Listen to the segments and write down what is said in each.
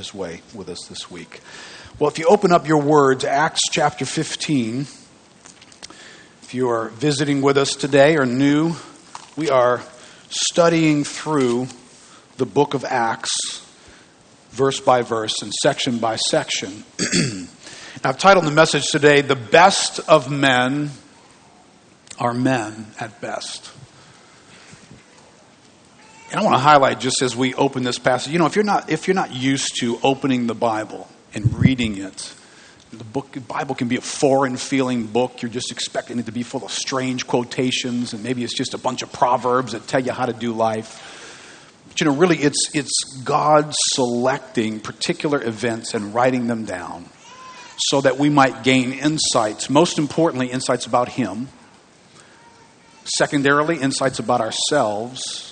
his way with us this week. Well, if you open up your words, Acts chapter 15, if you are visiting with us today or new, we are studying through the book of Acts, verse by verse and section by section. I've titled the message today, The Best of Men Are Men at Best. And I want to highlight just as we open this passage, you know, if you're not, if you're not used to opening the Bible and reading it, the book, the Bible can be a foreign feeling book. You're just expecting it to be full of strange quotations, and maybe it's just a bunch of proverbs that tell you how to do life. But you know, really, it's, it's God selecting particular events and writing them down so that we might gain insights. Most importantly, insights about Him. Secondarily, insights about ourselves.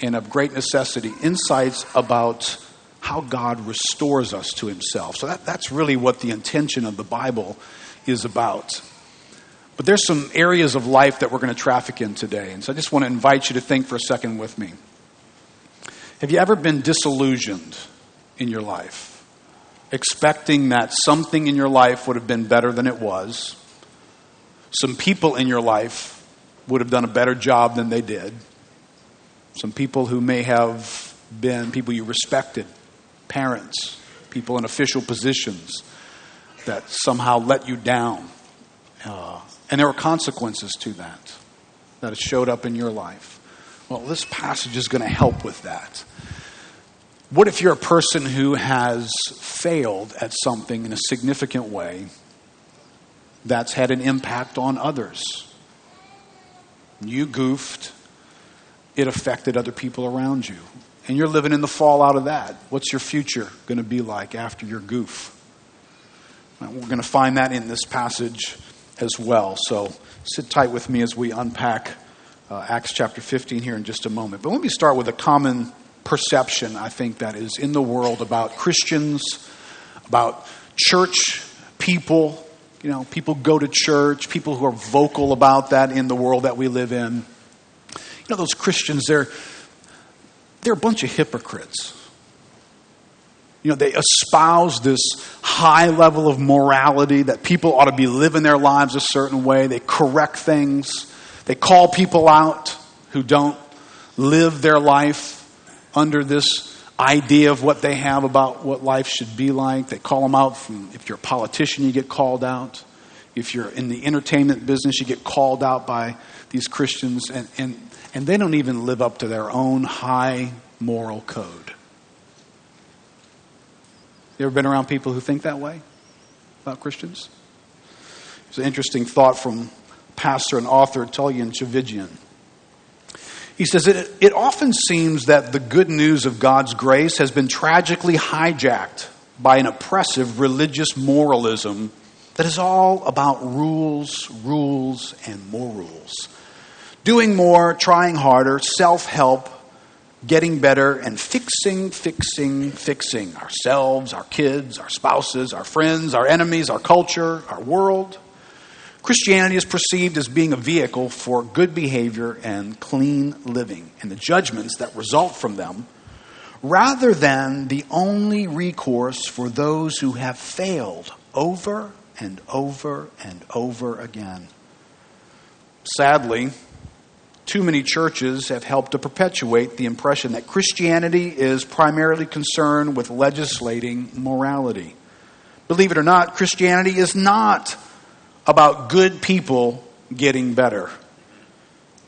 And of great necessity, insights about how God restores us to Himself. So that, that's really what the intention of the Bible is about. But there's some areas of life that we're going to traffic in today. And so I just want to invite you to think for a second with me. Have you ever been disillusioned in your life? Expecting that something in your life would have been better than it was? Some people in your life would have done a better job than they did? Some people who may have been people you respected parents, people in official positions that somehow let you down. Uh, and there were consequences to that, that it showed up in your life. Well, this passage is going to help with that. What if you're a person who has failed at something in a significant way that's had an impact on others? You goofed, it affected other people around you and you're living in the fallout of that. What's your future going to be like after your goof? We're going to find that in this passage as well. So sit tight with me as we unpack uh, Acts chapter 15 here in just a moment. But let me start with a common perception, I think, that is in the world about Christians, about church people. You know, people go to church, people who are vocal about that in the world that we live in. You know, those Christians, they're they're a bunch of hypocrites. You know, they espouse this high level of morality that people ought to be living their lives a certain way. They correct things. They call people out who don't live their life under this idea of what they have about what life should be like. They call them out from, if you're a politician, you get called out. If you're in the entertainment business, you get called out by these Christians. And, and and they don't even live up to their own high moral code. You ever been around people who think that way about Christians? It's an interesting thought from pastor and author Tullian Tchividjian. He says, it, it often seems that the good news of God's grace has been tragically hijacked by an oppressive religious moralism that is all about rules, rules, and more rules doing more, trying harder, self help, getting better, and fixing, fixing, fixing ourselves, our kids, our spouses, our friends, our enemies, our culture, our world. Christianity is perceived as being a vehicle for good behavior and clean living and the judgments that result from them, rather than the only recourse for those who have failed over and over and over again. Sadly, too many churches have helped to perpetuate the impression that Christianity is primarily concerned with legislating morality. Believe it or not, Christianity is not about good people getting better.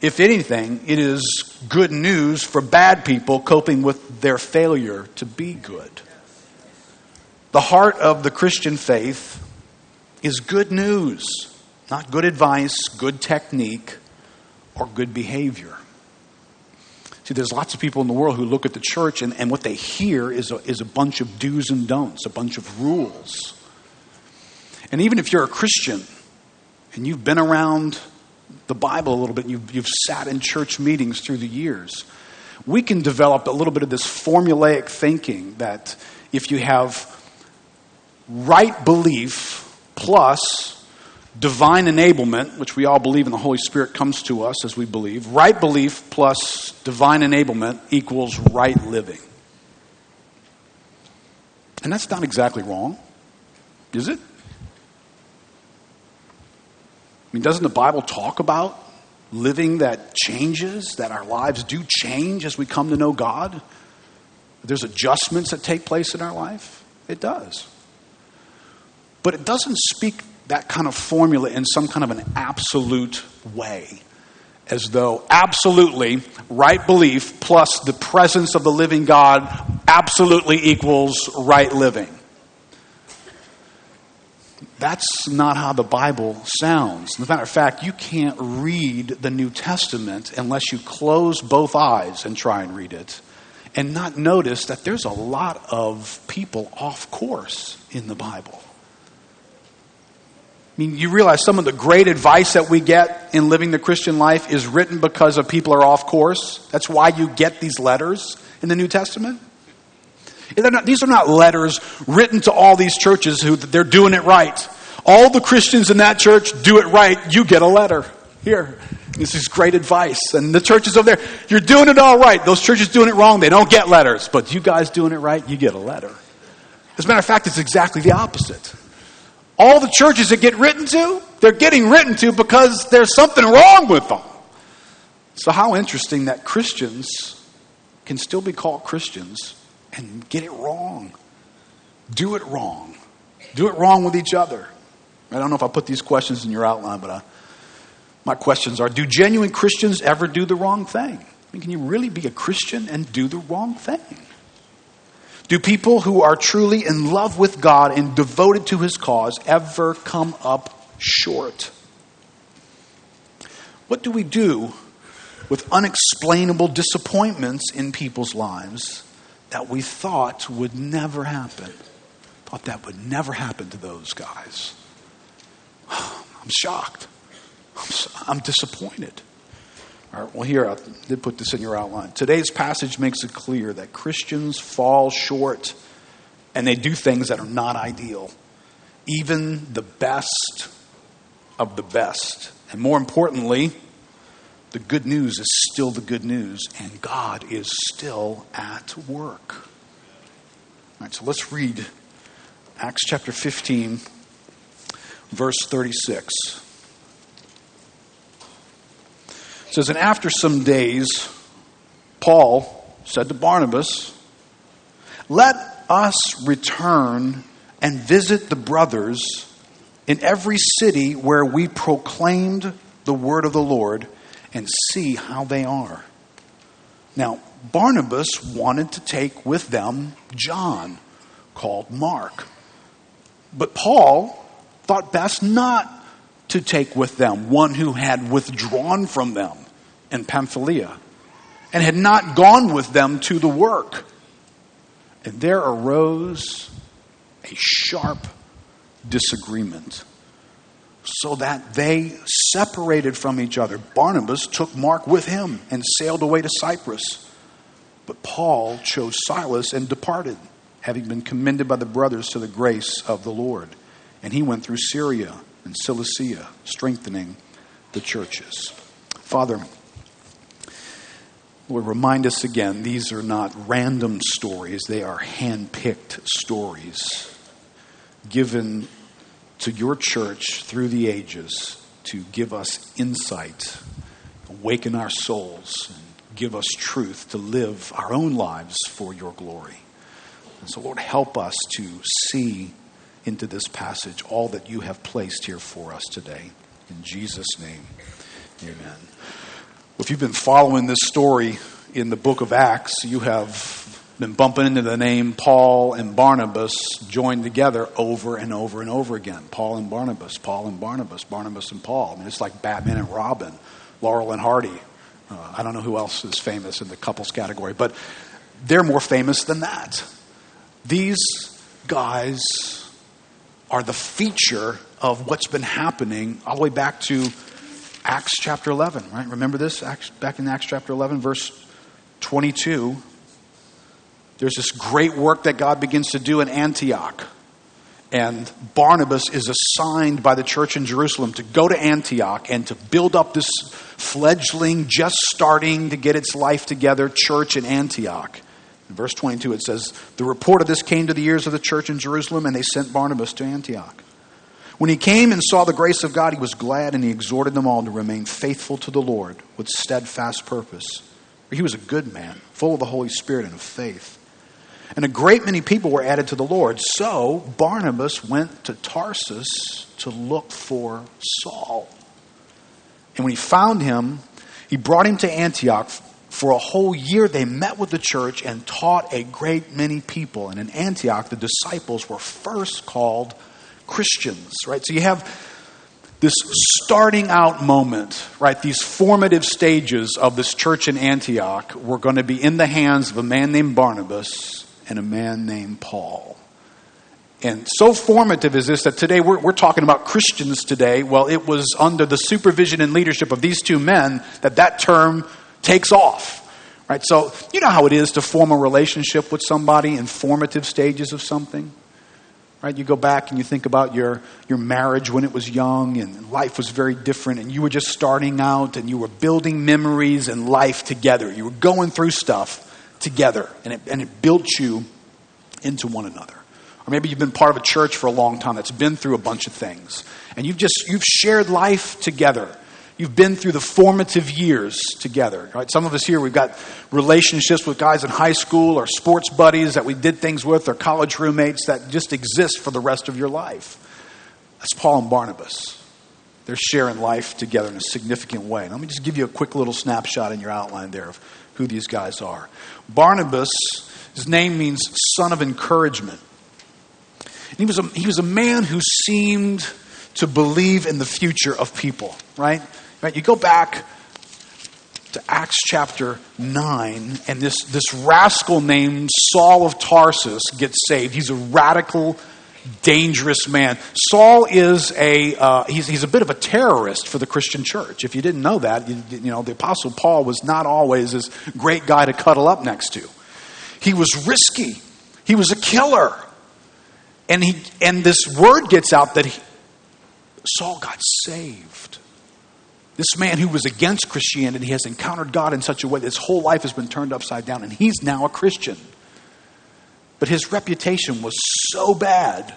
If anything, it is good news for bad people coping with their failure to be good. The heart of the Christian faith is good news, not good advice, good technique or good behavior. See, there's lots of people in the world who look at the church and, and what they hear is a, is a bunch of do's and don'ts, a bunch of rules. And even if you're a Christian and you've been around the Bible a little bit, you've, you've sat in church meetings through the years, we can develop a little bit of this formulaic thinking that if you have right belief plus divine enablement, which we all believe in the Holy Spirit comes to us as we believe, right belief plus divine enablement equals right living. And that's not exactly wrong, is it? I mean, doesn't the Bible talk about living that changes, that our lives do change as we come to know God? There's adjustments that take place in our life? It does. But it doesn't speak that kind of formula in some kind of an absolute way, as though absolutely right belief plus the presence of the living God absolutely equals right living. That's not how the Bible sounds. As a matter of fact, you can't read the New Testament unless you close both eyes and try and read it and not notice that there's a lot of people off course in the Bible. I mean, you realize some of the great advice that we get in living the Christian life is written because of people are off course. That's why you get these letters in the New Testament. Not, these are not letters written to all these churches who they're doing it right. All the Christians in that church do it right. You get a letter. Here. This is great advice. And the churches over there, you're doing it all right. Those churches doing it wrong, they don't get letters. But you guys doing it right, you get a letter. As a matter of fact, it's exactly the opposite. All the churches that get written to, they're getting written to because there's something wrong with them. So, how interesting that Christians can still be called Christians and get it wrong. Do it wrong. Do it wrong with each other. I don't know if I put these questions in your outline, but I, my questions are Do genuine Christians ever do the wrong thing? I mean, can you really be a Christian and do the wrong thing? Do people who are truly in love with God and devoted to his cause ever come up short? What do we do with unexplainable disappointments in people's lives that we thought would never happen. Thought that would never happen to those guys. I'm shocked. I'm, disappointed. All right, well, here, I did put this in your outline. Today's passage makes it clear that Christians fall short and they do things that are not ideal. Even the best of the best. And more importantly, the good news is still the good news, and God is still at work. All right, so let's read Acts chapter 15, verse 36. It says, And after some days, Paul said to Barnabas, Let us return and visit the brothers in every city where we proclaimed the word of the Lord and see how they are. Now, Barnabas wanted to take with them John, called Mark. But Paul thought best not to take with them one who had withdrawn from them in Pamphylia and had not gone with them to the work. And there arose a sharp disagreement so that they separated from each other. Barnabas took Mark with him and sailed away to Cyprus. But Paul chose Silas and departed, having been commended by the brothers to the grace of the Lord. And he went through Syria and Cilicia, strengthening the churches. Father, Lord, remind us again these are not random stories, they are hand picked stories given to your church through the ages to give us insight, awaken our souls, and give us truth to live our own lives for your glory. And so, Lord, help us to see into this passage all that you have placed here for us today. In Jesus' name, amen. If you've been following this story in the book of Acts, you have been bumping into the name Paul and Barnabas joined together over and over and over again. Paul and Barnabas, Paul and Barnabas, Barnabas and Paul. I mean, it's like Batman and Robin, Laurel and Hardy. Uh, I don't know who else is famous in the couples category, but they're more famous than that. These guys are the feature of what's been happening all the way back to Acts chapter 11, right? Remember this? Acts, back in Acts chapter 11, verse 22 there's this great work that God begins to do in Antioch. And Barnabas is assigned by the church in Jerusalem to go to Antioch and to build up this fledgling, just starting to get its life together church in Antioch. In verse 22, it says, The report of this came to the ears of the church in Jerusalem, and they sent Barnabas to Antioch. When he came and saw the grace of God, he was glad, and he exhorted them all to remain faithful to the Lord with steadfast purpose. For he was a good man, full of the Holy Spirit and of faith. And a great many people were added to the Lord. So Barnabas went to Tarsus to look for Saul. And when he found him, he brought him to Antioch. For a whole year, they met with the church and taught a great many people. And in Antioch, the disciples were first called Christians, right? So you have this starting out moment, right? These formative stages of this church in Antioch were going to be in the hands of a man named Barnabas and a man named Paul. And so formative is this that today we're, we're talking about Christians today. Well, it was under the supervision and leadership of these two men that that term takes off. Right? So, you know how it is to form a relationship with somebody in formative stages of something? Right? You go back and you think about your, your marriage when it was young and life was very different and you were just starting out and you were building memories and life together. You were going through stuff together and it, and it built you into one another. Or maybe you've been part of a church for a long time that's been through a bunch of things and you've just you've shared life together You've been through the formative years together. Right? Some of us here, we've got relationships with guys in high school or sports buddies that we did things with or college roommates that just exist for the rest of your life. That's Paul and Barnabas. They're sharing life together in a significant way. Let me just give you a quick little snapshot in your outline there of who these guys are. Barnabas, his name means son of encouragement. And he was a, he was a man who seemed to believe in the future of people, right? Right? You go back to Acts chapter 9, and this, this rascal named Saul of Tarsus gets saved. He's a radical, dangerous man. Saul is a, uh, he's, he's a bit of a terrorist for the Christian church. If you didn't know that, you, you know, the Apostle Paul was not always this great guy to cuddle up next to. He was risky, he was a killer. And, he, and this word gets out that he, Saul got saved. This man who was against Christianity has encountered God in such a way that his whole life has been turned upside down, and he's now a Christian. But his reputation was so bad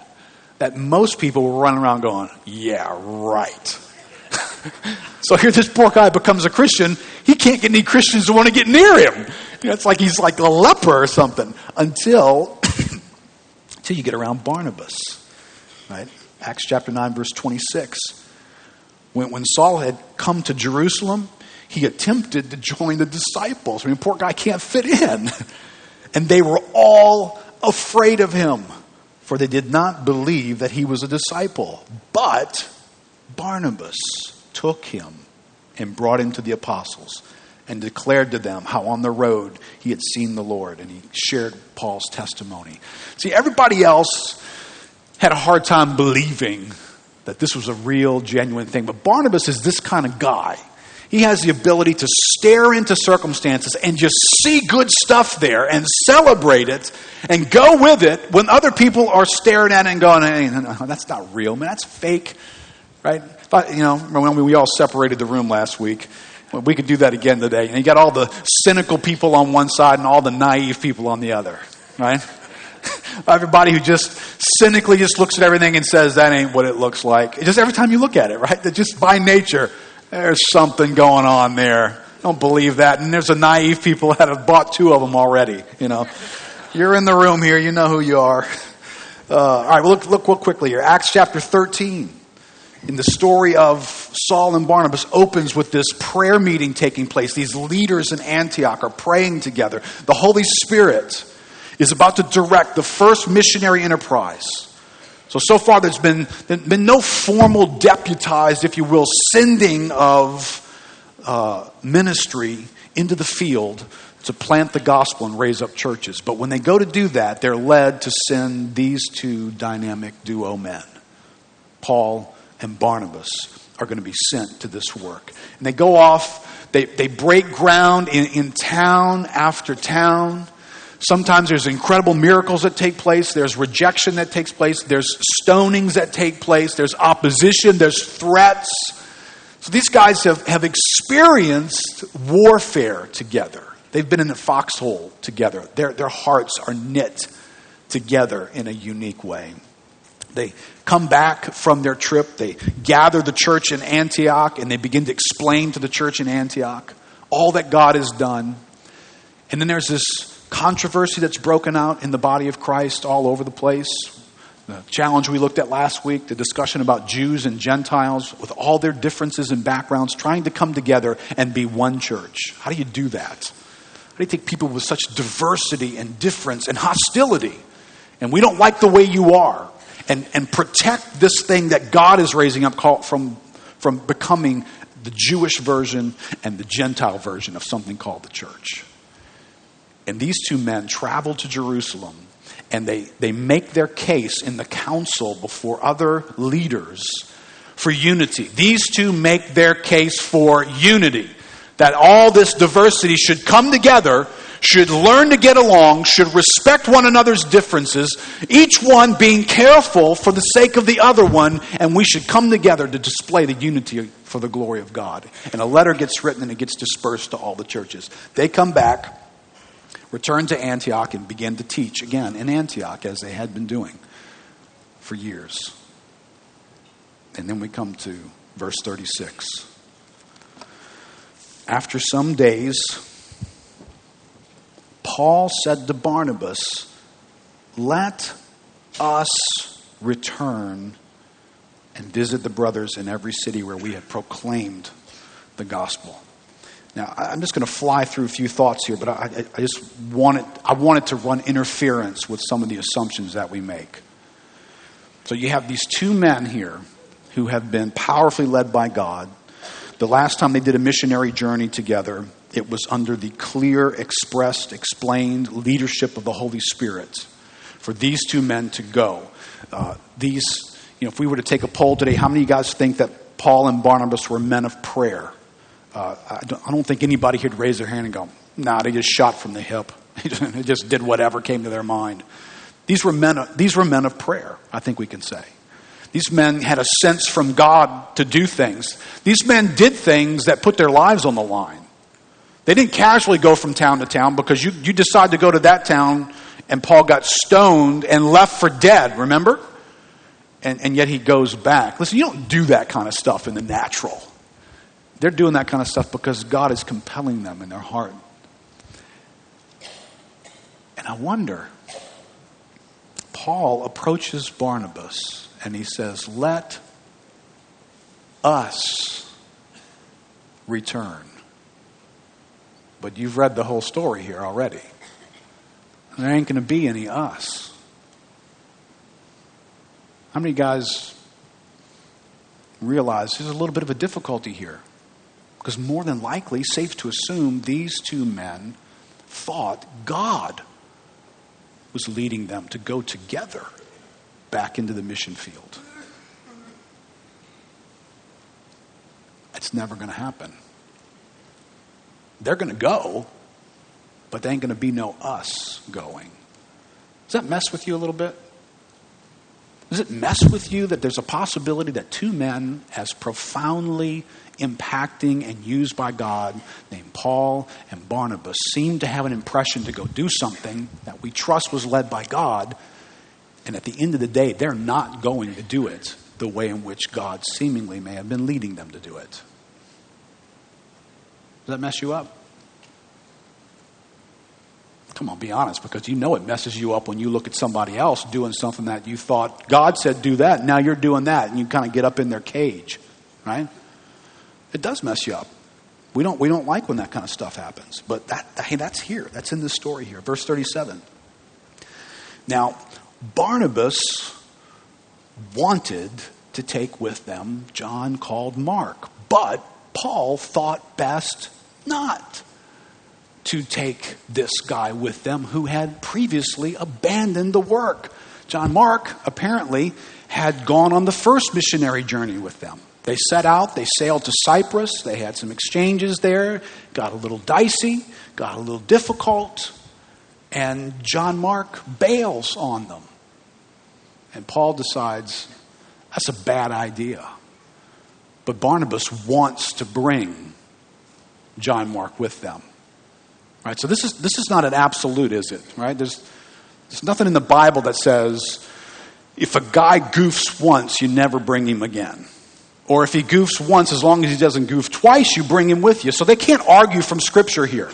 that most people were running around going, Yeah, right. so here this poor guy becomes a Christian. He can't get any Christians to want to get near him. You know, it's like he's like a leper or something until, until you get around Barnabas, right? Acts chapter 9, verse 26. When, when Saul had come to Jerusalem, he attempted to join the disciples. I mean, poor guy can't fit in. And they were all afraid of him, for they did not believe that he was a disciple. But Barnabas took him and brought him to the apostles and declared to them how on the road he had seen the Lord, and he shared Paul's testimony. See, everybody else had a hard time believing that this was a real, genuine thing. But Barnabas is this kind of guy. He has the ability to stare into circumstances and just see good stuff there and celebrate it and go with it when other people are staring at it and going, hey, no, no, that's not real, man. That's fake, right? But, you know, when we all separated the room last week, we could do that again today. And you got all the cynical people on one side and all the naive people on the other, right? Everybody who just cynically just looks at everything and says, that ain't what it looks like. Just every time you look at it, right? That just by nature, there's something going on there. Don't believe that. And there's a naive people that have bought two of them already, you know. You're in the room here. You know who you are. Uh, all right, well, look, look, look quickly here. Acts chapter 13. In the story of Saul and Barnabas opens with this prayer meeting taking place. These leaders in Antioch are praying together. The Holy Spirit is about to direct the first missionary enterprise. So, so far there's been, there been no formal deputized, if you will, sending of uh, ministry into the field to plant the gospel and raise up churches. But when they go to do that, they're led to send these two dynamic duo men, Paul and Barnabas, are going to be sent to this work. And they go off, they, they break ground in, in town after town. Sometimes there's incredible miracles that take place. There's rejection that takes place. There's stonings that take place. There's opposition. There's threats. So these guys have, have experienced warfare together. They've been in the foxhole together. Their, their hearts are knit together in a unique way. They come back from their trip, they gather the church in Antioch, and they begin to explain to the church in Antioch all that God has done. And then there's this controversy that's broken out in the body of Christ all over the place. The challenge we looked at last week, the discussion about Jews and Gentiles with all their differences and backgrounds trying to come together and be one church. How do you do that? How do you take people with such diversity and difference and hostility? And we don't like the way you are and, and protect this thing that God is raising up from, from becoming the Jewish version and the Gentile version of something called the church. And these two men travel to Jerusalem and they, they make their case in the council before other leaders for unity. These two make their case for unity. That all this diversity should come together should learn to get along, should respect one another's differences, each one being careful for the sake of the other one, and we should come together to display the unity for the glory of God. And a letter gets written and it gets dispersed to all the churches. They come back, return to Antioch, and began to teach again in Antioch as they had been doing for years. And then we come to verse 36. After some days, Paul said to Barnabas, Let us return and visit the brothers in every city where we have proclaimed the gospel. Now, I'm just going to fly through a few thoughts here, but I, I just wanted, I wanted to run interference with some of the assumptions that we make. So you have these two men here who have been powerfully led by God. The last time they did a missionary journey together, it was under the clear, expressed, explained leadership of the Holy Spirit for these two men to go. Uh, these, you know, if we were to take a poll today, how many of you guys think that Paul and Barnabas were men of prayer? Uh, I, don't, I, don't, think anybody would raise their hand and go, nah, they just shot from the hip. they just did whatever came to their mind. These were, men of, these were men of prayer, I think we can say. These men had a sense from God to do things. These men did things that put their lives on the line. They didn't casually go from town to town because you, you decide to go to that town and Paul got stoned and left for dead, remember? And, and yet he goes back. Listen, you don't do that kind of stuff in the natural. They're doing that kind of stuff because God is compelling them in their heart. And I wonder, Paul approaches Barnabas and he says, Let us return. But you've read the whole story here already. There ain't going to be any us. How many guys realize there's a little bit of a difficulty here? Because more than likely, safe to assume, these two men thought God was leading them to go together back into the mission field. It's never going to happen. They're going to go, but there ain't going to be no us going. Does that mess with you a little bit? Does it mess with you that there's a possibility that two men, as profoundly impacting and used by God, named Paul and Barnabas, seem to have an impression to go do something that we trust was led by God, and at the end of the day, they're not going to do it the way in which God seemingly may have been leading them to do it? Does that mess you up? Come on, be honest, because you know it messes you up when you look at somebody else doing something that you thought God said do that, now you're doing that, and you kind of get up in their cage, right? It does mess you up. We don't, we don't like when that kind of stuff happens, but that, hey, that's here. That's in this story here. Verse 37. Now, Barnabas wanted to take with them John called Mark, but Paul thought best not to take this guy with them who had previously abandoned the work. John Mark apparently had gone on the first missionary journey with them. They set out, they sailed to Cyprus, they had some exchanges there, got a little dicey, got a little difficult, and John Mark bails on them. And Paul decides that's a bad idea. But Barnabas wants to bring John Mark with them. Right? So this is, this is not an absolute, is it? Right? There's, there's nothing in the Bible that says if a guy goofs once, you never bring him again. Or if he goofs once, as long as he doesn't goof twice, you bring him with you. So they can't argue from Scripture here.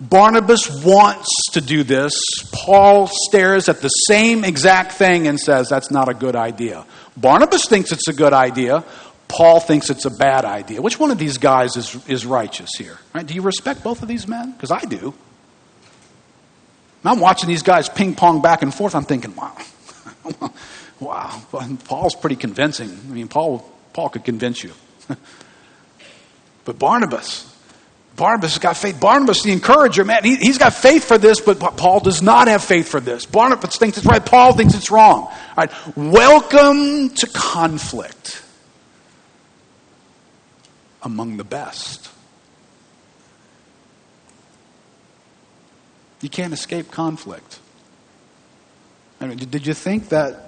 Barnabas wants to do this. Paul stares at the same exact thing and says, That's not a good idea. Barnabas thinks it's a good idea. Paul thinks it's a bad idea. Which one of these guys is, is righteous here? Right? Do you respect both of these men? Because I do. I'm watching these guys ping pong back and forth. I'm thinking, wow, wow, Paul's pretty convincing. I mean, Paul, Paul could convince you. but Barnabas, Barnabas has got faith. Barnabas, the encourager, man, he, has got faith for this, but Paul does not have faith for this. Barnabas thinks it's right. Paul thinks it's wrong. All right. Welcome to conflict among the best. You can't escape conflict. I mean, did you think that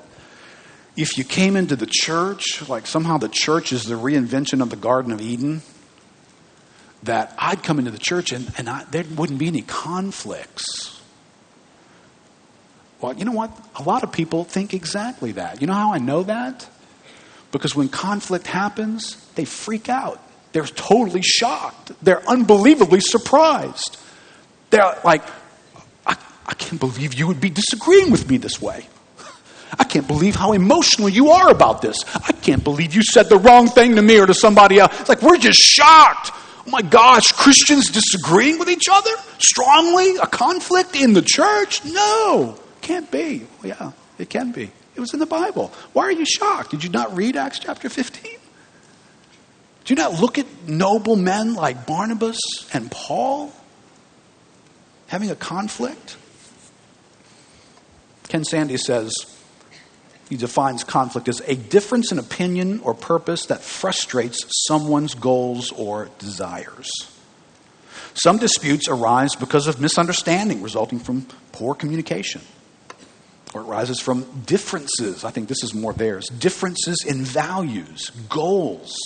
if you came into the church, like somehow the church is the reinvention of the Garden of Eden? That I'd come into the church and, and I, there wouldn't be any conflicts. Well, you know what? A lot of people think exactly that. You know how I know that? Because when conflict happens, they freak out. They're totally shocked. They're unbelievably surprised. They're like, I, I can't believe you would be disagreeing with me this way. I can't believe how emotional you are about this. I can't believe you said the wrong thing to me or to somebody else. It's like, we're just shocked. Oh my gosh, Christians disagreeing with each other strongly? A conflict in the church? No, can't be. Well, yeah, it can be. It was in the Bible. Why are you shocked? Did you not read Acts chapter 15? Do you not look at noble men like Barnabas and Paul having a conflict? Ken Sande says, he defines conflict as a difference in opinion or purpose that frustrates someone's goals or desires. Some disputes arise because of misunderstanding resulting from poor communication. Or it arises from differences. I think this is more theirs. Differences in values, goals,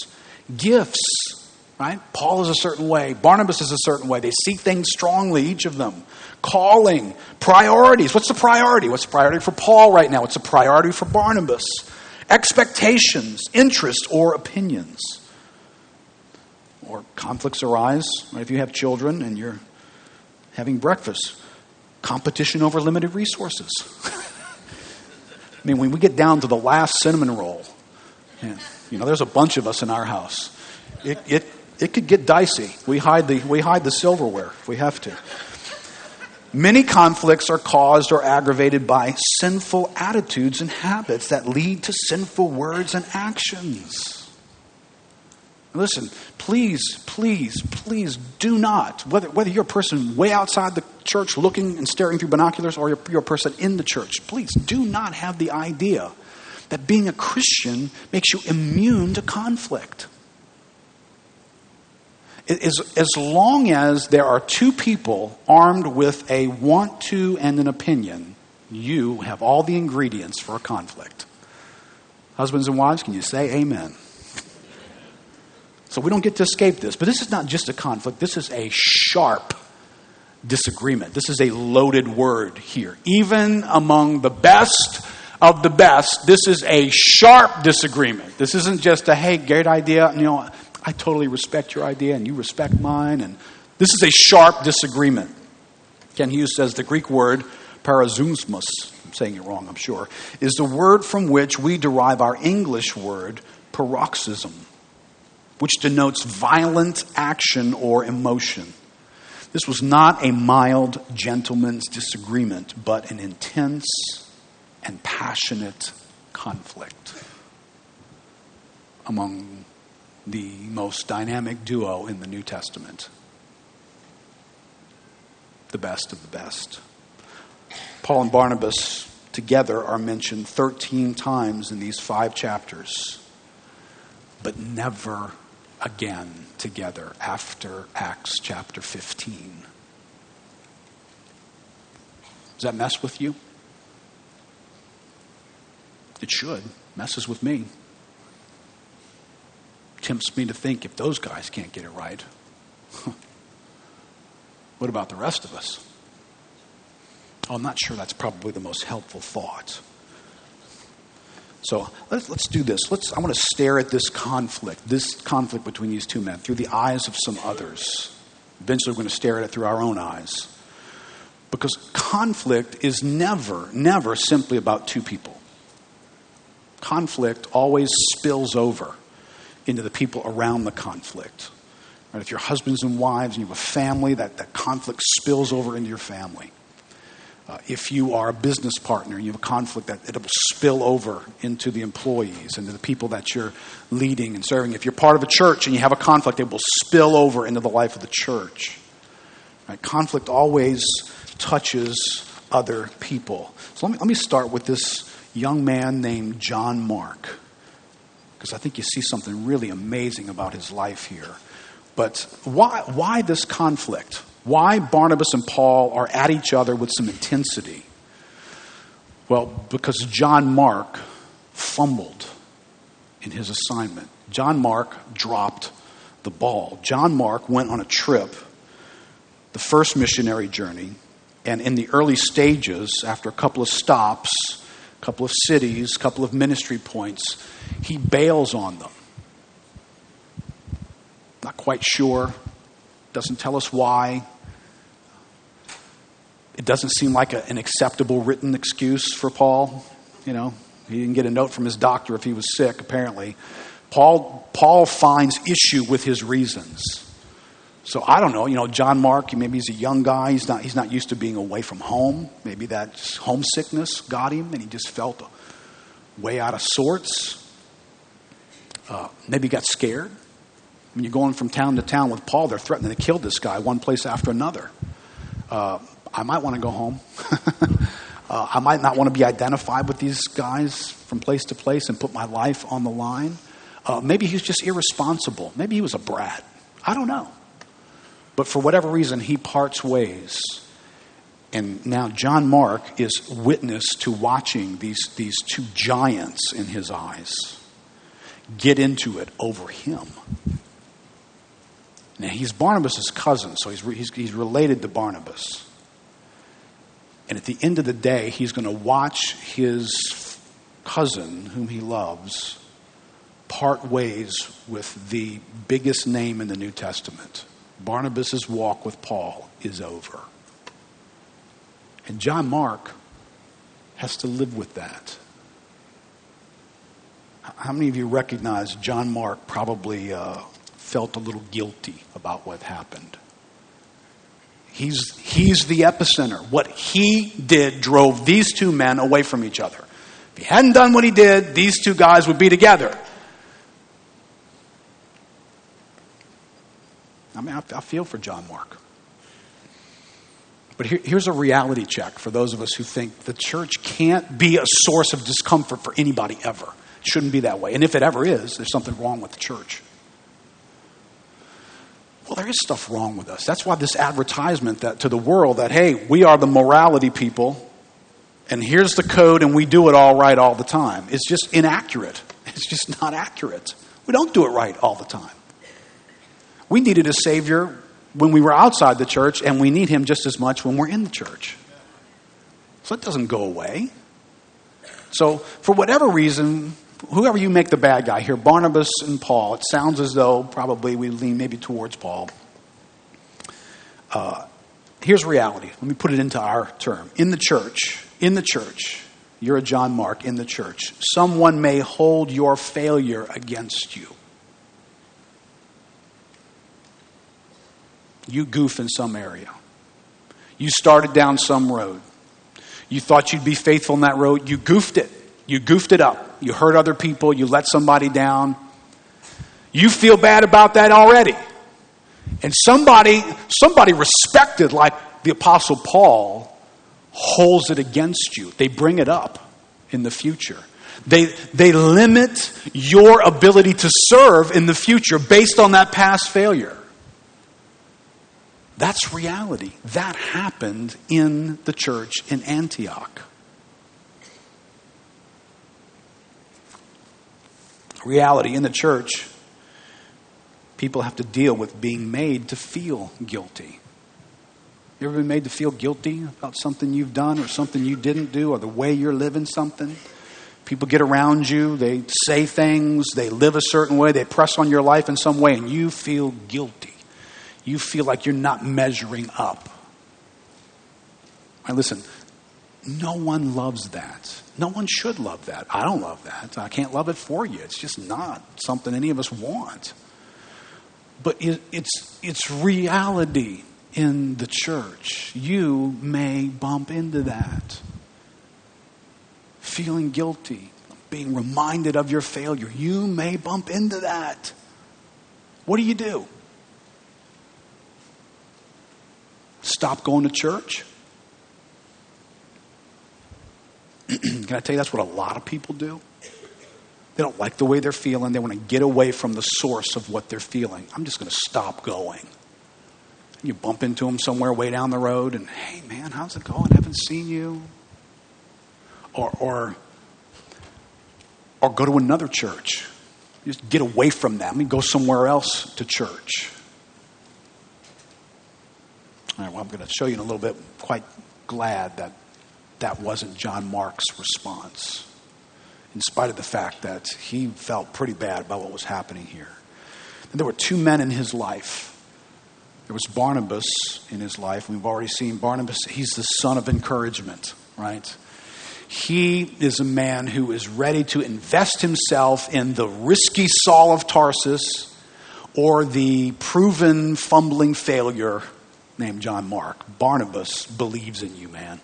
Gifts, right? Paul is a certain way, Barnabas is a certain way. They see things strongly, each of them. Calling, priorities. What's the priority? What's the priority for Paul right now? What's the priority for Barnabas? Expectations, interest, or opinions. Or conflicts arise if you have children and you're having breakfast. Competition over limited resources. I mean, when we get down to the last cinnamon roll. You know, there's a bunch of us in our house. It, it, it could get dicey. We hide, the, we hide the silverware if we have to. Many conflicts are caused or aggravated by sinful attitudes and habits that lead to sinful words and actions. Listen, please, please, please do not, whether, whether you're a person way outside the church looking and staring through binoculars or you're, you're a person in the church, please do not have the idea that being a Christian makes you immune to conflict. As, as long as there are two people armed with a want to and an opinion, you have all the ingredients for a conflict. Husbands and wives, can you say amen? So we don't get to escape this. But this is not just a conflict, this is a sharp disagreement. This is a loaded word here. Even among the best of the best, this is a sharp disagreement. This isn't just a, hey, great idea. You know, I totally respect your idea and you respect mine. And this is a sharp disagreement. Kent Hughes says the Greek word parazusmos, I'm saying it wrong, I'm sure, is the word from which we derive our English word paroxysm, which denotes violent action or emotion. This was not a mild gentleman's disagreement, but an intense and passionate conflict among the most dynamic duo in the New Testament. The best of the best. Paul and Barnabas together are mentioned 13 times in these five chapters, but never again together after Acts chapter 15. Does that mess with you? It should. Messes with me. Tempts me to think if those guys can't get it right. What about the rest of us? I'm not sure that's probably the most helpful thought. So let's, let's do this. Let's, I want to stare at this conflict, this conflict between these two men, through the eyes of some others. Eventually, we're going to stare at it through our own eyes. Because conflict is never, never simply about two people. Conflict always spills over into the people around the conflict. Right? If you're husbands and wives and you have a family, that, that conflict spills over into your family. Uh, if you are a business partner and you have a conflict, that it will spill over into the employees and to the people that you're leading and serving. If you're part of a church and you have a conflict, it will spill over into the life of the church. Right? Conflict always touches other people. So let me, let me start with this young man named John Mark, because I think you see something really amazing about his life here. But why, why this conflict? Why Barnabas and Paul are at each other with some intensity? Well, because John Mark fumbled in his assignment. John Mark dropped the ball. John Mark went on a trip, the first missionary journey, and in the early stages, after a couple of stops, couple of cities, a couple of ministry points, he bails on them. Not quite sure, doesn't tell us why, it doesn't seem like a, an acceptable written excuse for Paul. You know, he didn't get a note from his doctor if he was sick, apparently. Paul, Paul finds issue with his reasons. So I don't know, you know, John Mark, maybe he's a young guy. He's not, he's not used to being away from home. Maybe that homesickness got him and he just felt way out of sorts. Uh, maybe he got scared. When you're going from town to town with Paul, they're threatening to kill this guy one place after another. Uh, I might want to go home. uh, I might not want to be identified with these guys from place to place and put my life on the line. Uh, maybe he was just irresponsible. Maybe he was a brat. I don't know. But for whatever reason, he parts ways. And now John Mark is witness to watching these, these two giants in his eyes get into it over him. Now, he's Barnabas' cousin, so he's, he's, he's related to Barnabas. And at the end of the day, he's going to watch his cousin, whom he loves, part ways with the biggest name in the New Testament. Barnabas' walk with Paul is over. And John Mark has to live with that. How many of you recognize John Mark probably uh, felt a little guilty about what happened? He's, he's the epicenter. What he did drove these two men away from each other. If he hadn't done what he did, these two guys would be together. I mean, I, I feel for John Mark. But here, here's a reality check for those of us who think the church can't be a source of discomfort for anybody ever. It shouldn't be that way. And if it ever is, there's something wrong with the church. Well, there is stuff wrong with us. That's why this advertisement that to the world that hey, we are the morality people, and here's the code, and we do it all right all the time. It's just inaccurate. It's just not accurate. We don't do it right all the time. We needed a savior when we were outside the church, and we need him just as much when we're in the church. So it doesn't go away. So, for whatever reason, whoever you make the bad guy here, Barnabas and Paul, it sounds as though probably we lean maybe towards Paul. Uh, here's reality. Let me put it into our term. In the church, in the church, you're a John Mark in the church. Someone may hold your failure against you. You goof in some area. You started down some road. You thought you'd be faithful in that road. You goofed it. You goofed it up. You hurt other people. You let somebody down. You feel bad about that already. And somebody, somebody respected, like the Apostle Paul, holds it against you. They bring it up in the future. They, they limit your ability to serve in the future based on that past failure. That's reality. That happened in the church in Antioch. reality in the church, people have to deal with being made to feel guilty. You ever been made to feel guilty about something you've done or something you didn't do or the way you're living something? People get around you, they say things, they live a certain way, they press on your life in some way, and you feel guilty. You feel like you're not measuring up. Now, listen, no one loves that. No one should love that. I don't love that. I can't love it for you. It's just not something any of us want. But it, it's, it's reality in the church. You may bump into that. Feeling guilty, being reminded of your failure. You may bump into that. What do you do? Stop going to church? Can I tell you that's what a lot of people do? They don't like the way they're feeling. They want to get away from the source of what they're feeling. I'm just going to stop going. You bump into them somewhere way down the road, and hey, man, how's it going? Haven't seen you. Or, or, or go to another church. Just get away from them and go somewhere else to church. Well, I'm going to show you in a little bit. Quite glad that that wasn't John Mark's response, in spite of the fact that he felt pretty bad about what was happening here. And there were two men in his life. There was Barnabas in his life. We've already seen Barnabas, he's the son of encouragement, right? He is a man who is ready to invest himself in the risky Saul of Tarsus or the proven fumbling failure named John Mark. Barnabas believes in you, man.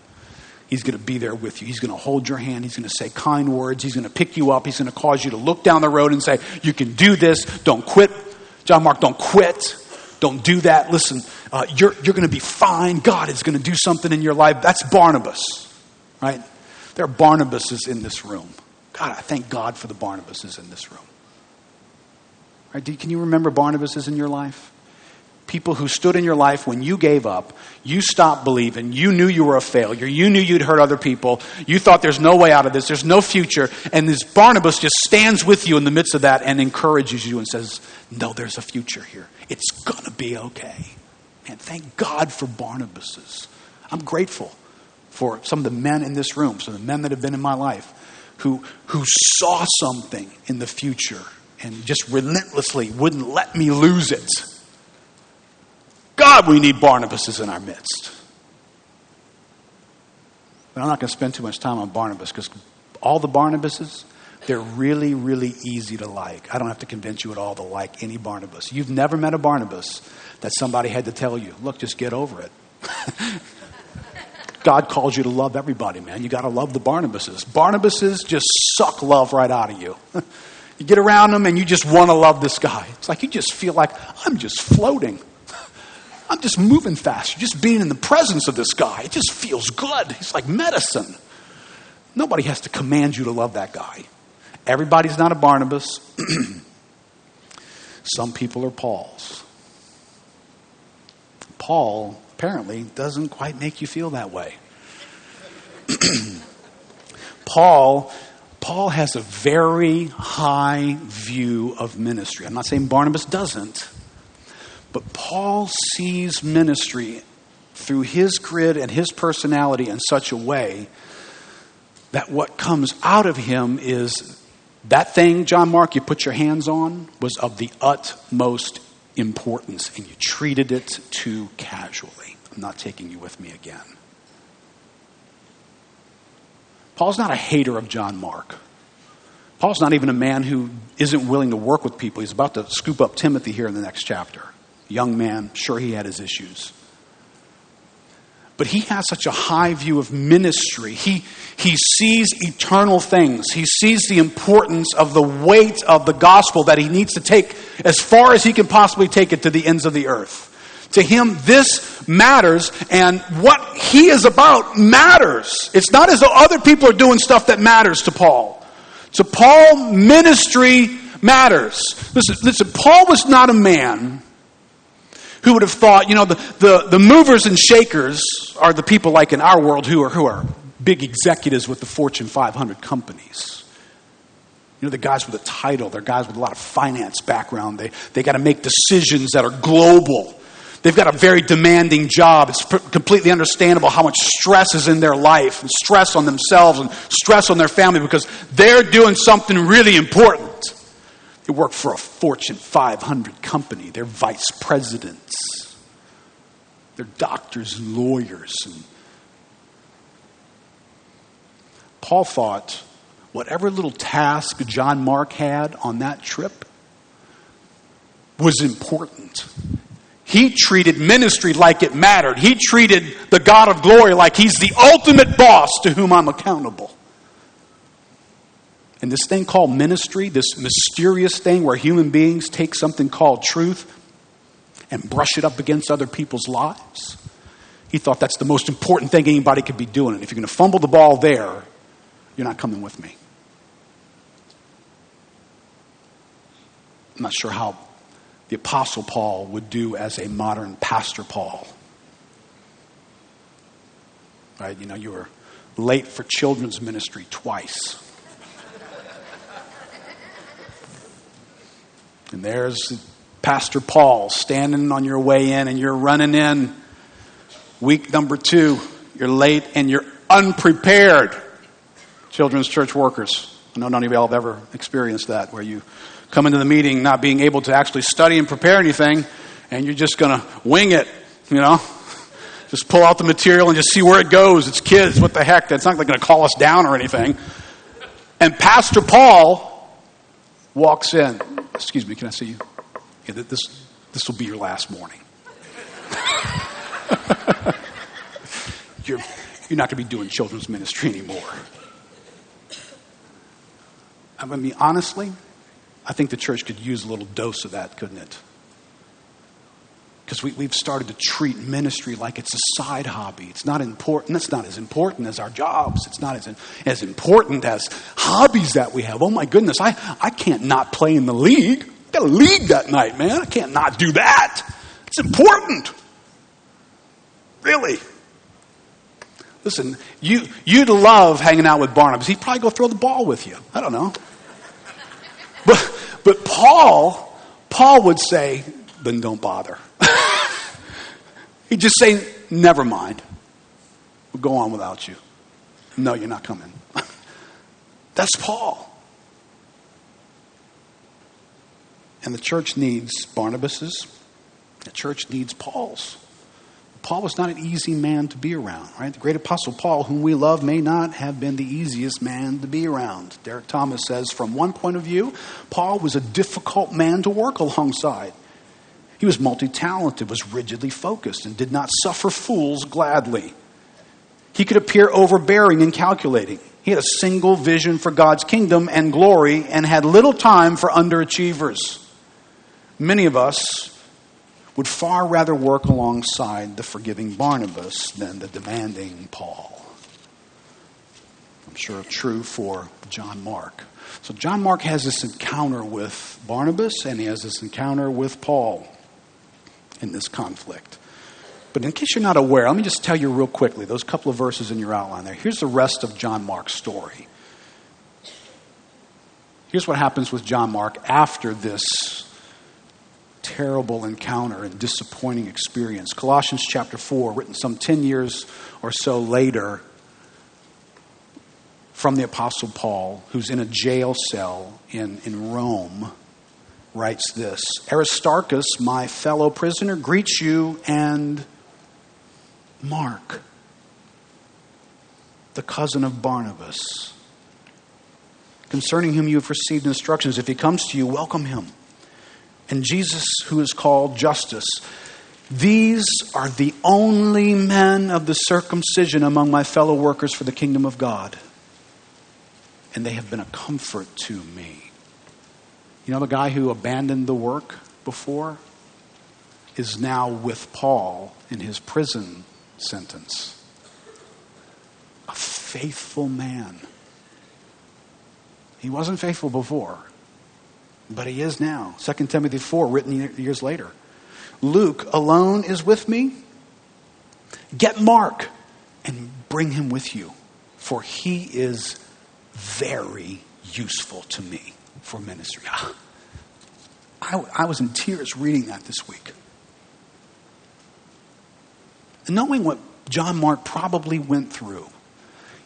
He's going to be there with you. He's going to hold your hand. He's going to say kind words. He's going to pick you up. He's going to cause you to look down the road and say, You can do this. Don't quit. John Mark, don't quit. Don't do that. Listen, uh, you're, you're going to be fine. God is going to do something in your life. That's Barnabas, right? There are Barnabases in this room. God, I thank God for the Barnabases in this room. Right? Can you remember Barnabases in your life? People who stood in your life when you gave up, you stopped believing, you knew you were a failure, you knew you'd hurt other people, you thought there's no way out of this, there's no future, and this Barnabas just stands with you in the midst of that and encourages you and says, No, there's a future here. It's going to be okay. And thank God for Barnabases. I'm grateful for some of the men in this room, some of the men that have been in my life who, who saw something in the future and just relentlessly wouldn't let me lose it. God, we need Barnabases in our midst. But I'm not going to spend too much time on Barnabas because all the Barnabases, they're really, really easy to like. I don't have to convince you at all to like any Barnabas. You've never met a Barnabas that somebody had to tell you, look, just get over it. God calls you to love everybody, man. You got to love the Barnabases. Barnabases just suck love right out of you. you get around them and you just want to love this guy. It's like you just feel like I'm just floating. I'm just moving faster. Just being in the presence of this guy, it just feels good. He's like medicine. Nobody has to command you to love that guy. Everybody's not a Barnabas. Some people are Pauls. Paul apparently doesn't quite make you feel that way. Paul Paul has a very high view of ministry. I'm not saying Barnabas doesn't, but Paul sees ministry through his grid and his personality in such a way that what comes out of him is that thing, John Mark, you put your hands on was of the utmost importance, and you treated it too casually. I'm not taking you with me again. Paul's not a hater of John Mark. Paul's not even a man who isn't willing to work with people. He's about to scoop up Timothy here in the next chapter young man. Sure, he had his issues. But he has such a high view of ministry. He, he sees eternal things. He sees the importance of the weight of the gospel that he needs to take as far as he can possibly take it to the ends of the earth. To him, this matters, and what he is about matters. It's not as though other people are doing stuff that matters to Paul. To Paul, ministry matters. Listen, listen Paul was not a man who would have thought, you know, the, the, the movers and shakers are the people like in our world who are, who are big executives with the Fortune 500 companies. You know, the guys with a title, they're guys with a lot of finance background. They, they got to make decisions that are global. They've got a very demanding job. It's completely understandable how much stress is in their life, and stress on themselves, and stress on their family because they're doing something really important. They work for a Fortune 500 company, they're vice presidents, they're doctors and lawyers. And Paul thought whatever little task John Mark had on that trip was important. He treated ministry like it mattered. He treated the God of glory like he's the ultimate boss to whom I'm accountable. And this thing called ministry, this mysterious thing where human beings take something called truth and brush it up against other people's lives, he thought that's the most important thing anybody could be doing. And if you're going to fumble the ball there, you're not coming with me. I'm not sure how the Apostle Paul would do as a modern Pastor Paul. Right? You know, you were late for children's ministry twice. And there's Pastor Paul standing on your way in, and you're running in week number two. You're late and you're unprepared. Children's church workers. I know none of y'all have ever experienced that, where you come into the meeting not being able to actually study and prepare anything, and you're just going to wing it, you know? Just pull out the material and just see where it goes. It's kids. What the heck? That's not going to call us down or anything. And Pastor Paul walks in. Excuse me, can I see you? Yeah, this, this will be your last morning. you're, you're not going to be doing children's ministry anymore. I mean, honestly, I think the church could use a little dose of that, couldn't it? Because we, we've started to treat ministry like it's a side hobby. It's not important. It's not as important as our jobs. It's not as, as important as hobbies that we have. Oh my goodness, I, I can't not play in the league. I got a league that night, man. I can't not do that. It's important. Really. Listen, you, you'd love hanging out with Barnabas. He'd probably go throw the ball with you. I don't know. But, but Paul, Paul would say, then don't bother. He'd just say, never mind. We'll go on without you. No, you're not coming. That's Paul. And the church needs Barnabas's. The church needs Paul's. Paul was not an easy man to be around, right? The great apostle Paul, whom we love, may not have been the easiest man to be around. Derek Thomas says, from one point of view, Paul was a difficult man to work alongside. He was multi talented, was rigidly focused, and did not suffer fools gladly. He could appear overbearing and calculating. He had a single vision for God's kingdom and glory and had little time for underachievers. Many of us would far rather work alongside the forgiving Barnabas than the demanding Paul. I'm sure true for John Mark. So John Mark has this encounter with Barnabas and he has this encounter with Paul in this conflict. But in case you're not aware, let me just tell you real quickly those couple of verses in your outline there. Here's the rest of John Mark's story. Here's what happens with John Mark after this terrible encounter and disappointing experience. Colossians chapter 4, written some 10 years or so later from the Apostle Paul, who's in a jail cell in, in Rome, writes this Aristarchus, my fellow prisoner, greets you, and Mark, the cousin of Barnabas, concerning whom you have received instructions. If he comes to you, welcome him and Jesus, who is called Justus, These are the only men of the circumcision among my fellow workers for the kingdom of God. And they have been a comfort to me. You know, the guy who abandoned the work before is now with Paul in his prison sentence. A faithful man. He wasn't faithful before. But he is now. 2 Timothy 4, written years later. Luke alone is with me. Get Mark and bring him with you, for he is very useful to me for ministry. Ah, I, I was in tears reading that this week. knowing what John Mark probably went through,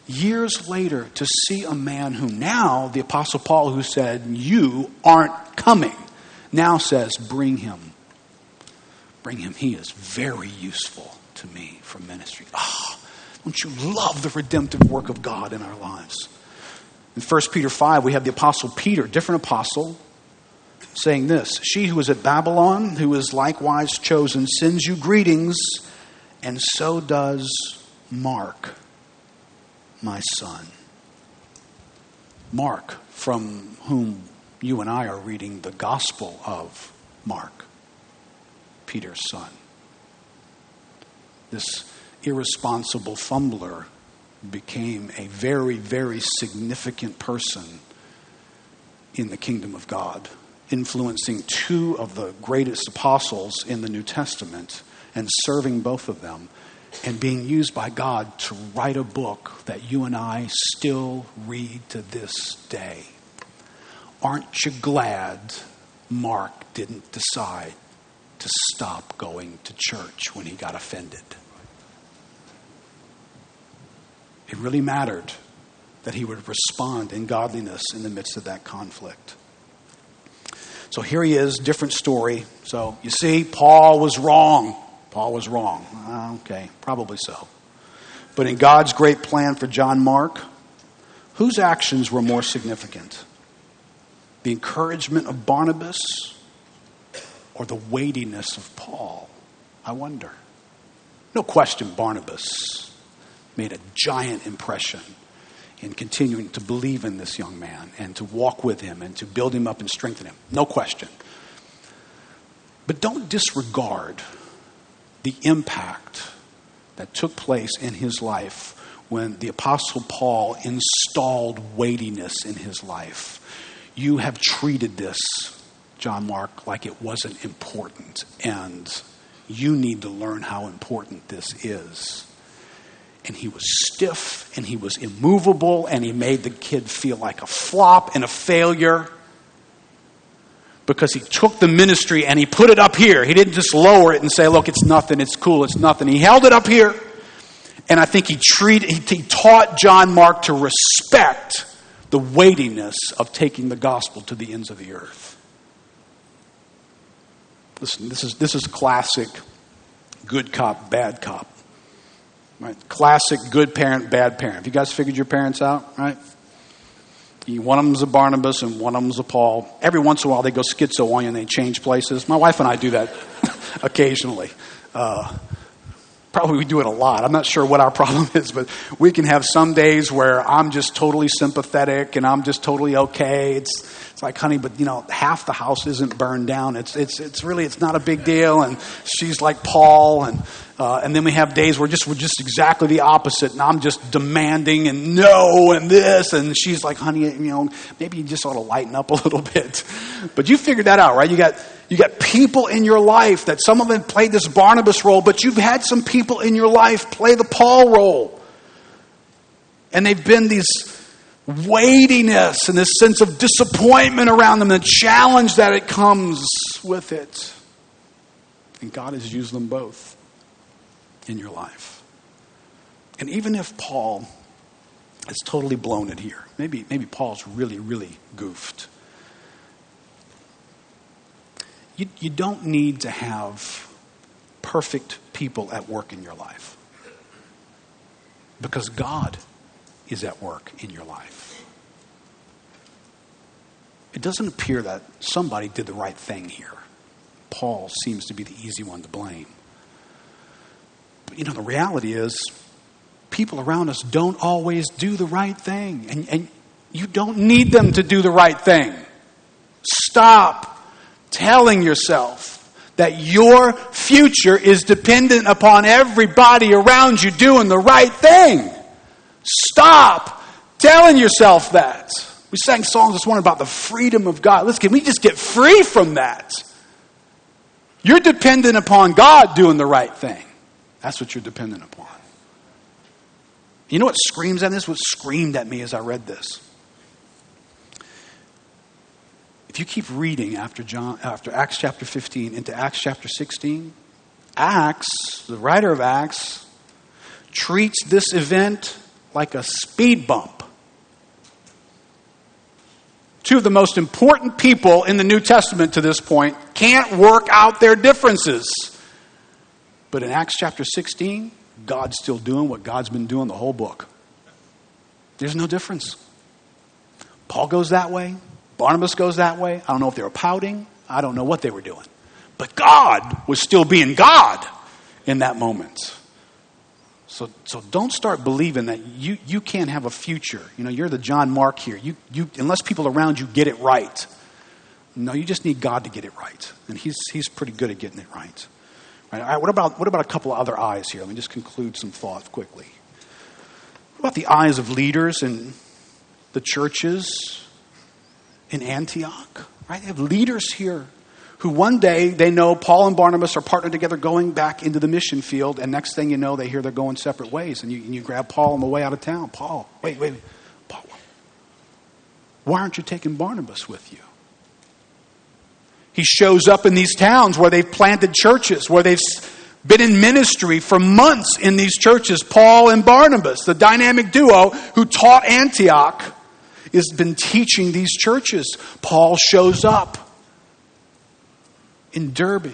years later to see a man who now, the Apostle Paul, who said, You aren't coming, now says, Bring him. Bring him. He is very useful to me for ministry. Ah, oh, don't you love the redemptive work of God in our lives? In 1 Peter 5, we have the Apostle Peter, different apostle, saying this She who is at Babylon, who is likewise chosen, sends you greetings, and so does Mark my son. Mark, from whom you and I are reading the Gospel of Mark, Peter's son. This irresponsible fumbler became a very, very significant person in the kingdom of God, influencing two of the greatest apostles in the New Testament and serving both of them and being used by God to write a book that you and I still read to this day. Aren't you glad Mark didn't decide to stop going to church when he got offended? It really mattered that he would respond in godliness in the midst of that conflict. So here he is, different story. So you see, Paul was wrong. Paul was wrong. Uh, okay, probably so. But in God's great plan for John Mark, whose actions were more significant? The encouragement of Barnabas or the weightiness of Paul? I wonder. No question, Barnabas made a giant impression in continuing to believe in this young man and to walk with him and to build him up and strengthen him. No question. But don't disregard the impact that took place in his life when the Apostle Paul installed weightiness in his life. You have treated this, John Mark, like it wasn't important, and you need to learn how important this is. And he was stiff and he was immovable and he made the kid feel like a flop and a failure because he took the ministry and he put it up here. He didn't just lower it and say, look, it's nothing, it's cool, it's nothing. He held it up here. And I think he treated, he, he taught John Mark to respect the weightiness of taking the gospel to the ends of the earth. Listen, this is, this is classic good cop, bad cop. Right? Classic good parent, bad parent. Have you guys figured your parents out, right? One of them's a Barnabas and one of them's a Paul. Every once in a while they go schizo on you and they change places. My wife and I do that occasionally. Uh, probably we do it a lot. I'm not sure what our problem is, but we can have some days where I'm just totally sympathetic and I'm just totally okay. It's it's like, honey, but you know, half the house isn't burned down. It's it's it's really it's not a big deal. And she's like Paul, and uh, and then we have days where just we're just exactly the opposite, and I'm just demanding and no and this, and she's like, honey, you know, maybe you just ought to lighten up a little bit. But you figured that out, right? You got you got people in your life that some of them played this Barnabas role, but you've had some people in your life play the Paul role, and they've been these weightiness and this sense of disappointment around them, the challenge that it comes with it. And God has used them both in your life. And even if Paul has totally blown it here, maybe, maybe Paul's really, really goofed. You, you don't need to have perfect people at work in your life because God is at work in your life. It doesn't appear that somebody did the right thing here. Paul seems to be the easy one to blame you know, the reality is people around us don't always do the right thing. And, and you don't need them to do the right thing. Stop telling yourself that your future is dependent upon everybody around you doing the right thing. Stop telling yourself that. We sang songs this morning about the freedom of God. Let's can we just get free from that? You're dependent upon God doing the right thing. That's what you're dependent upon. You know what screams at this? What screamed at me as I read this? If you keep reading after John after Acts chapter 15 into Acts chapter 16, Acts, the writer of Acts, treats this event like a speed bump. Two of the most important people in the New Testament to this point can't work out their differences. But in Acts chapter 16, God's still doing what God's been doing the whole book. There's no difference. Paul goes that way. Barnabas goes that way. I don't know if they were pouting. I don't know what they were doing. But God was still being God in that moment. So, so don't start believing that you, you can't have a future. You know, you're the John Mark here. You, you, unless people around you get it right. No, you just need God to get it right. And he's, he's pretty good at getting it right. Right. What, about, what about a couple of other eyes here? Let me just conclude some thoughts quickly. What about the eyes of leaders in the churches in Antioch? Right? They have leaders here who one day they know Paul and Barnabas are partnered together going back into the mission field, and next thing you know, they hear they're going separate ways, and you, and you grab Paul on the way out of town. Paul, wait, wait, Paul, why aren't you taking Barnabas with you? He shows up in these towns where they've planted churches, where they've been in ministry for months in these churches. Paul and Barnabas, the dynamic duo who taught Antioch, has been teaching these churches. Paul shows up in Derbe,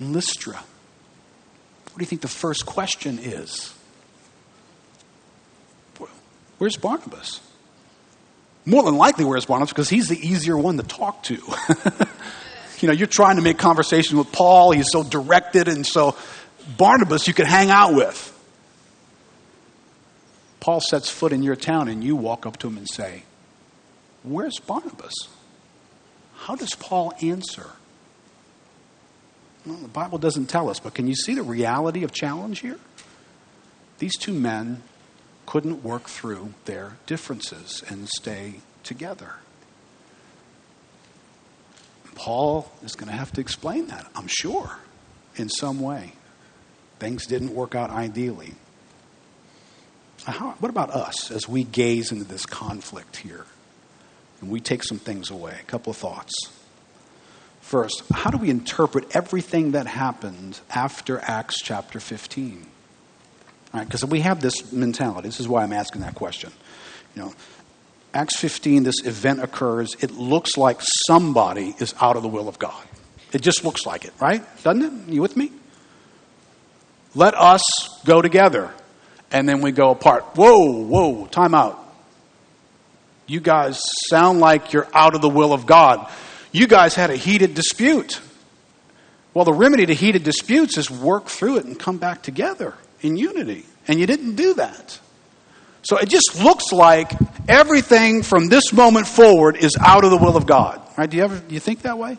in Lystra. What do you think the first question is? Where's Barnabas? More than likely, where's Barnabas? Because he's the easier one to talk to. you know, you're trying to make conversation with Paul, he's so directed, and so Barnabas you could hang out with. Paul sets foot in your town, and you walk up to him and say, Where's Barnabas? How does Paul answer? Well, the Bible doesn't tell us, but can you see the reality of challenge here? These two men couldn't work through their differences and stay together. Paul is going to have to explain that, I'm sure, in some way. Things didn't work out ideally. How, what about us as we gaze into this conflict here? And we take some things away. A couple of thoughts. First, how do we interpret everything that happened after Acts chapter 15? Because right, we have this mentality. This is why I'm asking that question. You know, Acts 15, this event occurs. It looks like somebody is out of the will of God. It just looks like it, right? Doesn't it? You with me? Let us go together. And then we go apart. Whoa, whoa, time out. You guys sound like you're out of the will of God. You guys had a heated dispute. Well, the remedy to heated disputes is work through it and come back together in unity. And you didn't do that. So it just looks like everything from this moment forward is out of the will of God. Right? Do you ever do you think that way?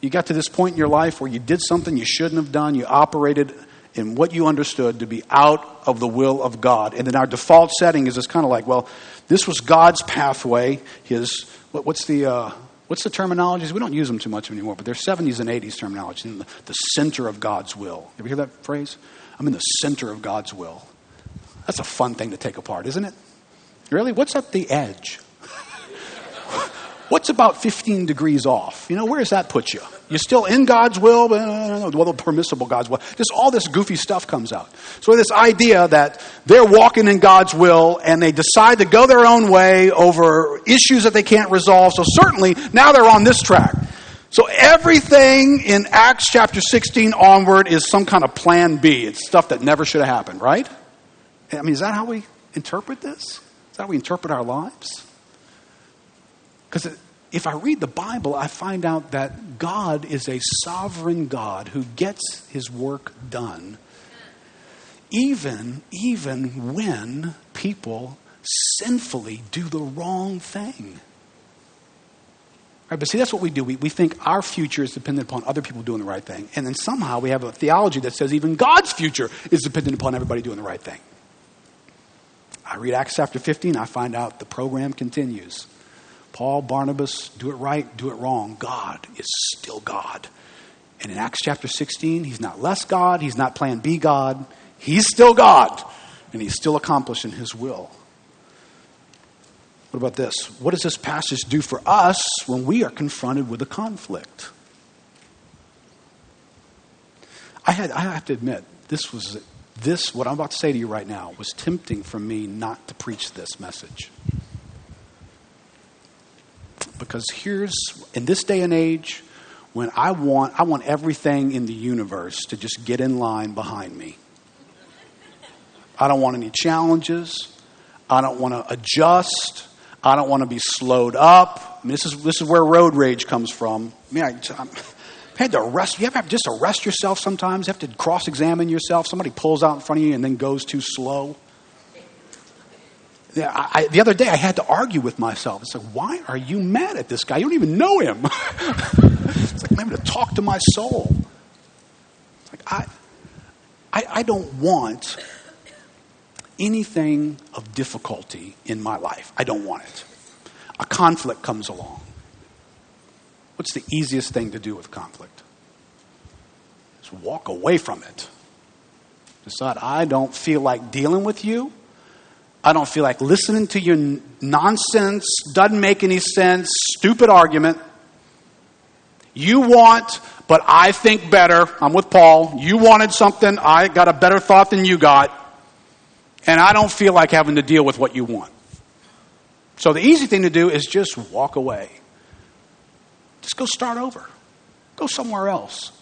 You got to this point in your life where you did something you shouldn't have done, you operated in what you understood to be out of the will of God. And then our default setting is this kind of like, well, this was God's pathway, his what, what's the uh, What's the terminologies? We don't use them too much anymore, but they're 70s and 80s terminology. The, center of God's will. You ever hear that phrase? I'm in the center of God's will. That's a fun thing to take apart, isn't it? Really? What's at the edge? What's about 15 degrees off? You know, where does that put you? You're still in God's will, but uh, well, the permissible God's will. Just all this goofy stuff comes out. So this idea that they're walking in God's will and they decide to go their own way over issues that they can't resolve. So certainly now they're on this track. So everything in Acts chapter 16 onward is some kind of plan B. It's stuff that never should have happened, right? I mean, is that how we interpret this? Is that how we interpret our lives? Because if I read the Bible, I find out that God is a sovereign God who gets his work done, even, even when people sinfully do the wrong thing. Right, but see, that's what we do. We, we think our future is dependent upon other people doing the right thing. And then somehow we have a theology that says even God's future is dependent upon everybody doing the right thing. I read Acts chapter 15, I find out the program continues. Paul, Barnabas, do it right, do it wrong. God is still God. And in Acts chapter 16, he's not less God, he's not plan B God, he's still God, and he's still accomplishing his will. What about this? What does this passage do for us when we are confronted with a conflict? I, had, I have to admit, this was this, what I'm about to say to you right now, was tempting for me not to preach this message. Because here's, in this day and age, when I want, I want everything in the universe to just get in line behind me. I don't want any challenges. I don't want to adjust. I don't want to be slowed up. I mean, this is this is where road rage comes from. I mean, I, had to arrest. You ever have to just arrest yourself sometimes? You have to cross-examine yourself. Somebody pulls out in front of you and then goes too slow. Yeah, I, the other day I had to argue with myself. It's like, why are you mad at this guy? You don't even know him. it's like I'm having to talk to my soul. It's like I, I, I don't want anything of difficulty in my life. I don't want it. A conflict comes along. What's the easiest thing to do with conflict? Just walk away from it. Decide, I don't feel like dealing with you. I don't feel like listening to your nonsense, doesn't make any sense, stupid argument. You want, but I think better. I'm with Paul. You wanted something, I got a better thought than you got and I don't feel like having to deal with what you want. So the easy thing to do is just walk away. Just go start over. Go somewhere else.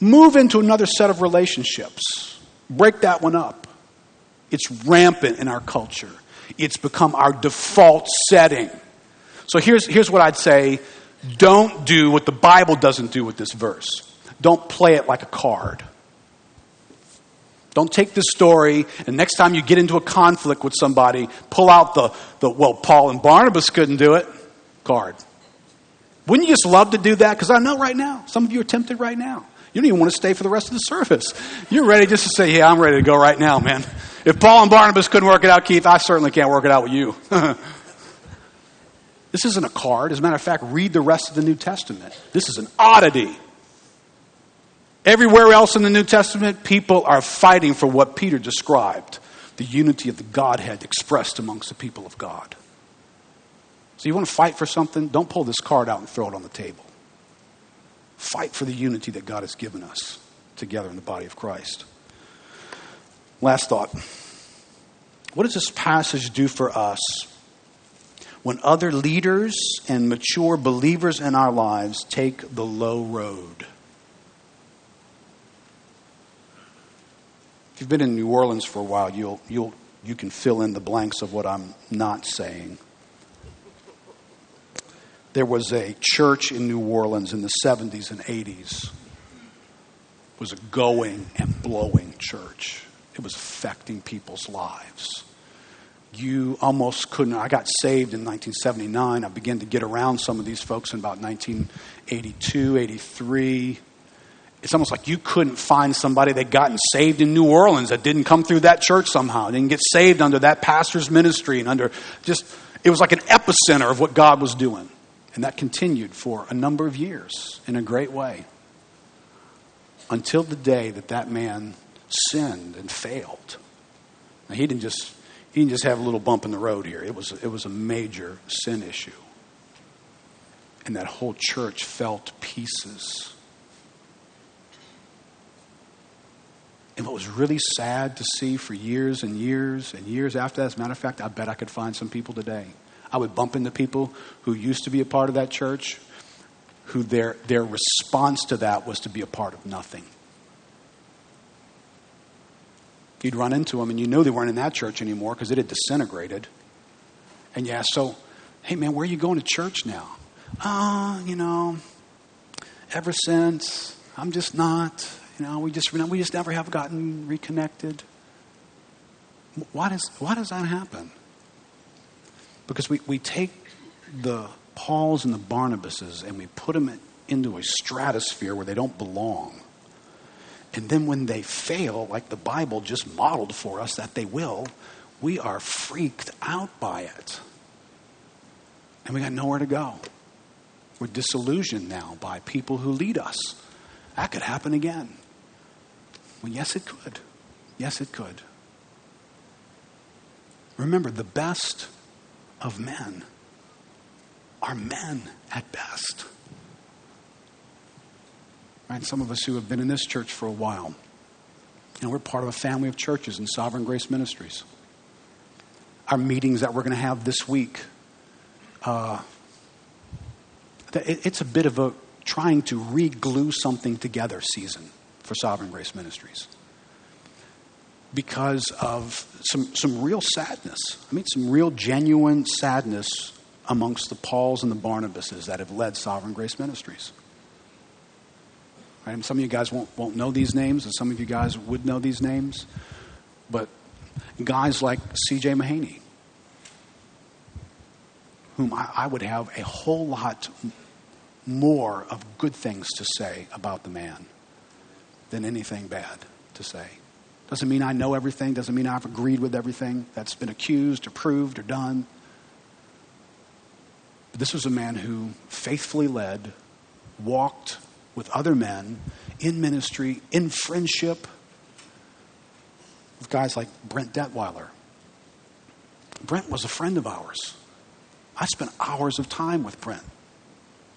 Move into another set of relationships. Break that one up. It's rampant in our culture. It's become our default setting. So here's, here's what I'd say don't do what the Bible doesn't do with this verse. Don't play it like a card. Don't take this story and next time you get into a conflict with somebody, pull out the, the well, Paul and Barnabas couldn't do it card. Wouldn't you just love to do that? Because I know right now, some of you are tempted right now. You don't even want to stay for the rest of the service. You're ready just to say, Yeah, I'm ready to go right now, man. If Paul and Barnabas couldn't work it out, Keith, I certainly can't work it out with you. this isn't a card. As a matter of fact, read the rest of the New Testament. This is an oddity. Everywhere else in the New Testament, people are fighting for what Peter described the unity of the Godhead expressed amongst the people of God. So, you want to fight for something? Don't pull this card out and throw it on the table. Fight for the unity that God has given us together in the body of Christ. Last thought. What does this passage do for us when other leaders and mature believers in our lives take the low road? If you've been in New Orleans for a while, you'll, you'll, you can fill in the blanks of what I'm not saying. There was a church in New Orleans in the 70s and 80s. It was a going and blowing church. It was affecting people's lives. You almost couldn't. I got saved in 1979. I began to get around some of these folks in about 1982, 83 it's almost like you couldn't find somebody that gotten saved in New Orleans that didn't come through that church somehow, didn't get saved under that pastor's ministry and under just, it was like an epicenter of what God was doing. And that continued for a number of years in a great way until the day that that man sinned and failed. Now, he didn't just he didn't just have a little bump in the road here. It was it was a major sin issue. And that whole church fell to pieces. And what was really sad to see for years and years and years after that, as a matter of fact, I bet I could find some people today. I would bump into people who used to be a part of that church, who their, their response to that was to be a part of nothing. You'd run into them and you knew they weren't in that church anymore because it had disintegrated. And yeah, so, hey man, where are you going to church now? Oh, you know, ever since, I'm just not. You know, we just, we just never have gotten reconnected. Why does, why does that happen? Because we, we take the Pauls and the Barnabases and we put them into a stratosphere where they don't belong. And then when they fail, like the Bible just modeled for us that they will, we are freaked out by it. And we got nowhere to go. We're disillusioned now by people who lead us. That could happen again. Well, yes, it could. Yes, it could. Remember, the best of men are men at best. Right? Some of us who have been in this church for a while, And we're part of a family of churches in Sovereign Grace Ministries. Our meetings that we're going to have this week, uh, it's a bit of a trying to re glue something together season for Sovereign Grace Ministries because of some, some real sadness. I mean, some real genuine sadness amongst the Pauls and the Barnabases that have led Sovereign Grace Ministries. Right? some of you guys won't, won't know these names, and some of you guys would know these names. But guys like C.J. Mahaney, whom I, I would have a whole lot more of good things to say about the man than anything bad to say. Doesn't mean I know everything, doesn't mean I've agreed with everything that's been accused or proved or done. But this was a man who faithfully led, walked with other men in ministry, in friendship, with guys like Brent Detwiler. Brent was a friend of ours. I spent hours of time with Brent.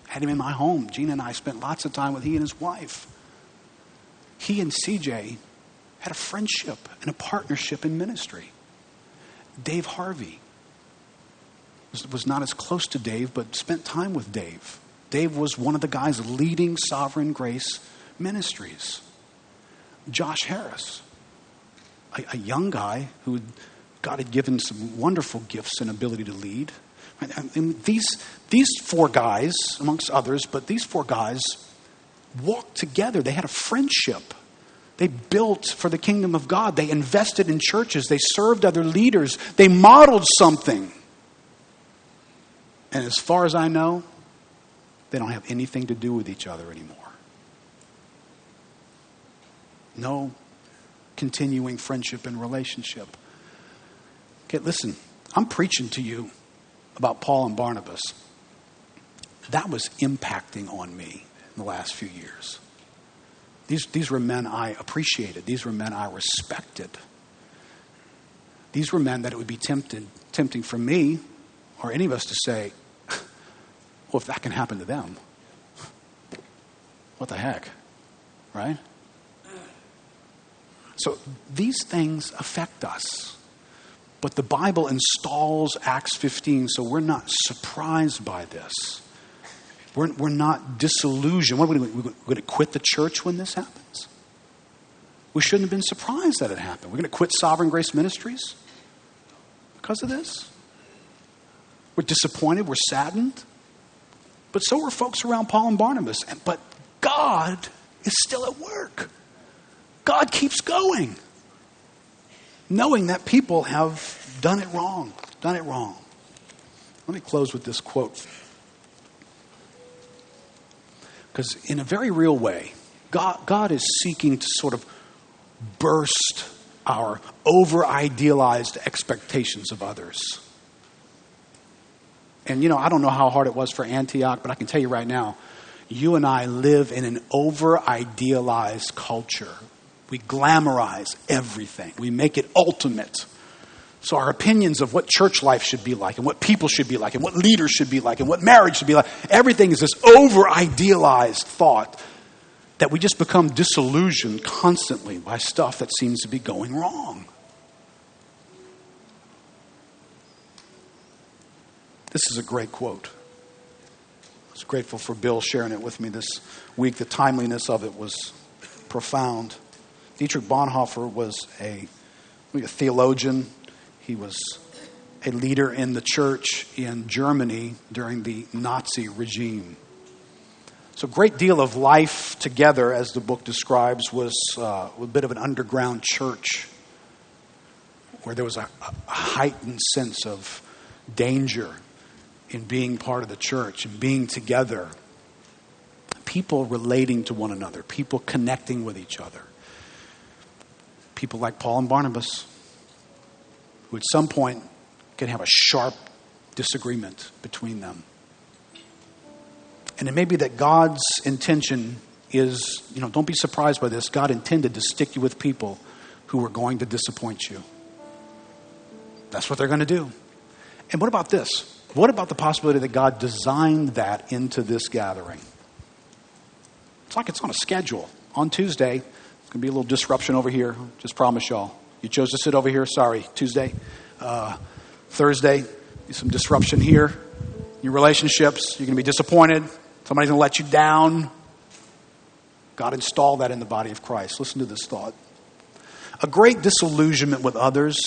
Had him in my home. Gina and I spent lots of time with he and his wife. He and CJ had a friendship and a partnership in ministry. Dave Harvey was, was not as close to Dave, but spent time with Dave. Dave was one of the guys leading Sovereign Grace Ministries. Josh Harris, a, a young guy who God had given some wonderful gifts and ability to lead. And these, these four guys, amongst others, but these four guys walked together. They had a friendship. They built for the kingdom of God. They invested in churches. They served other leaders. They modeled something. And as far as I know, they don't have anything to do with each other anymore. No continuing friendship and relationship. Okay, listen, I'm preaching to you about Paul and Barnabas. That was impacting on me in the last few years. These, these were men I appreciated, these were men I respected. These were men that it would be tempted, tempting for me or any of us to say, well, if that can happen to them, what the heck? Right? So these things affect us. But the Bible installs Acts 15, so we're not surprised by this. We're, we're not disillusioned. What we, we're going to quit the church when this happens? We shouldn't have been surprised that it happened. We're going to quit Sovereign Grace Ministries because of this. We're disappointed. We're saddened. But so were folks around Paul and Barnabas. But God is still at work. God keeps going, knowing that people have done it wrong, done it wrong. Let me close with this quote. Because, in a very real way, God, God is seeking to sort of burst our over idealized expectations of others. And, you know, I don't know how hard it was for Antioch, but I can tell you right now, you and I live in an over idealized culture. We glamorize everything, we make it ultimate. So, our opinions of what church life should be like, and what people should be like, and what leaders should be like, and what marriage should be like, everything is this over idealized thought that we just become disillusioned constantly by stuff that seems to be going wrong. This is a great quote. I was grateful for Bill sharing it with me this week. The timeliness of it was profound. Dietrich Bonhoeffer was a, a theologian. He was a leader in the church in Germany during the Nazi regime. So, a great deal of life together, as the book describes, was uh, a bit of an underground church where there was a, a heightened sense of danger in being part of the church and being together. People relating to one another, people connecting with each other. People like Paul and Barnabas, who at some point can have a sharp disagreement between them. And it may be that God's intention is, you know, don't be surprised by this. God intended to stick you with people who are going to disappoint you. That's what they're going to do. And what about this? What about the possibility that God designed that into this gathering? It's like it's on a schedule. On Tuesday, It's going to be a little disruption over here. Just promise y'all. You chose to sit over here. Sorry. Tuesday, uh, Thursday, some disruption here. Your relationships, you're going to be disappointed. Somebody's going to let you down. God installed that in the body of Christ. Listen to this thought. A great disillusionment with others,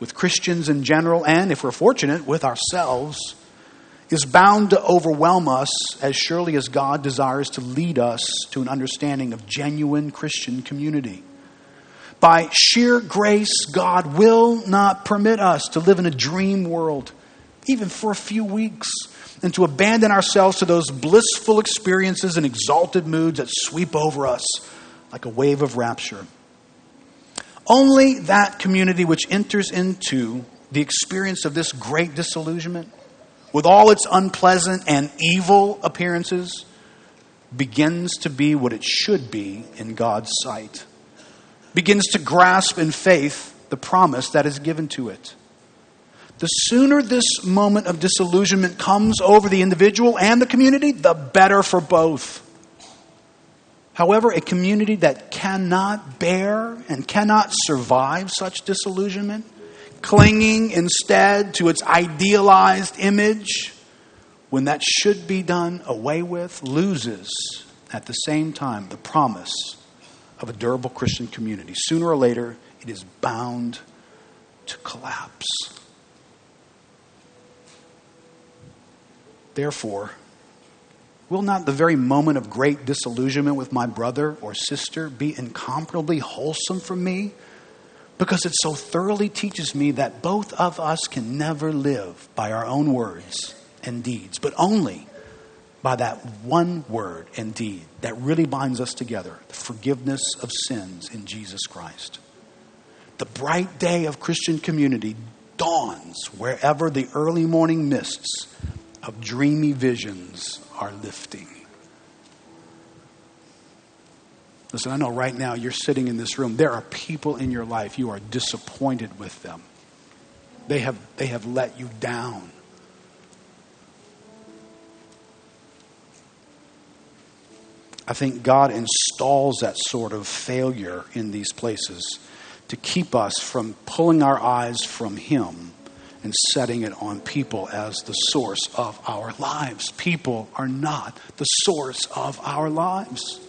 with Christians in general, and if we're fortunate, with ourselves, is bound to overwhelm us as surely as God desires to lead us to an understanding of genuine Christian community. By sheer grace, God will not permit us to live in a dream world, even for a few weeks, and to abandon ourselves to those blissful experiences and exalted moods that sweep over us like a wave of rapture. Only that community which enters into the experience of this great disillusionment with all its unpleasant and evil appearances, begins to be what it should be in God's sight, begins to grasp in faith the promise that is given to it. The sooner this moment of disillusionment comes over the individual and the community, the better for both. However, a community that cannot bear and cannot survive such disillusionment clinging instead to its idealized image when that should be done away with, loses at the same time the promise of a durable Christian community. Sooner or later, it is bound to collapse. Therefore, will not the very moment of great disillusionment with my brother or sister be incomparably wholesome for me? because it so thoroughly teaches me that both of us can never live by our own words and deeds, but only by that one word and deed that really binds us together the forgiveness of sins in Jesus Christ. The bright day of Christian community dawns wherever the early morning mists of dreamy visions are lifting. Listen, I know right now you're sitting in this room. There are people in your life you are disappointed with them. They have, they have let you down. I think God installs that sort of failure in these places to keep us from pulling our eyes from Him and setting it on people as the source of our lives. People are not the source of our lives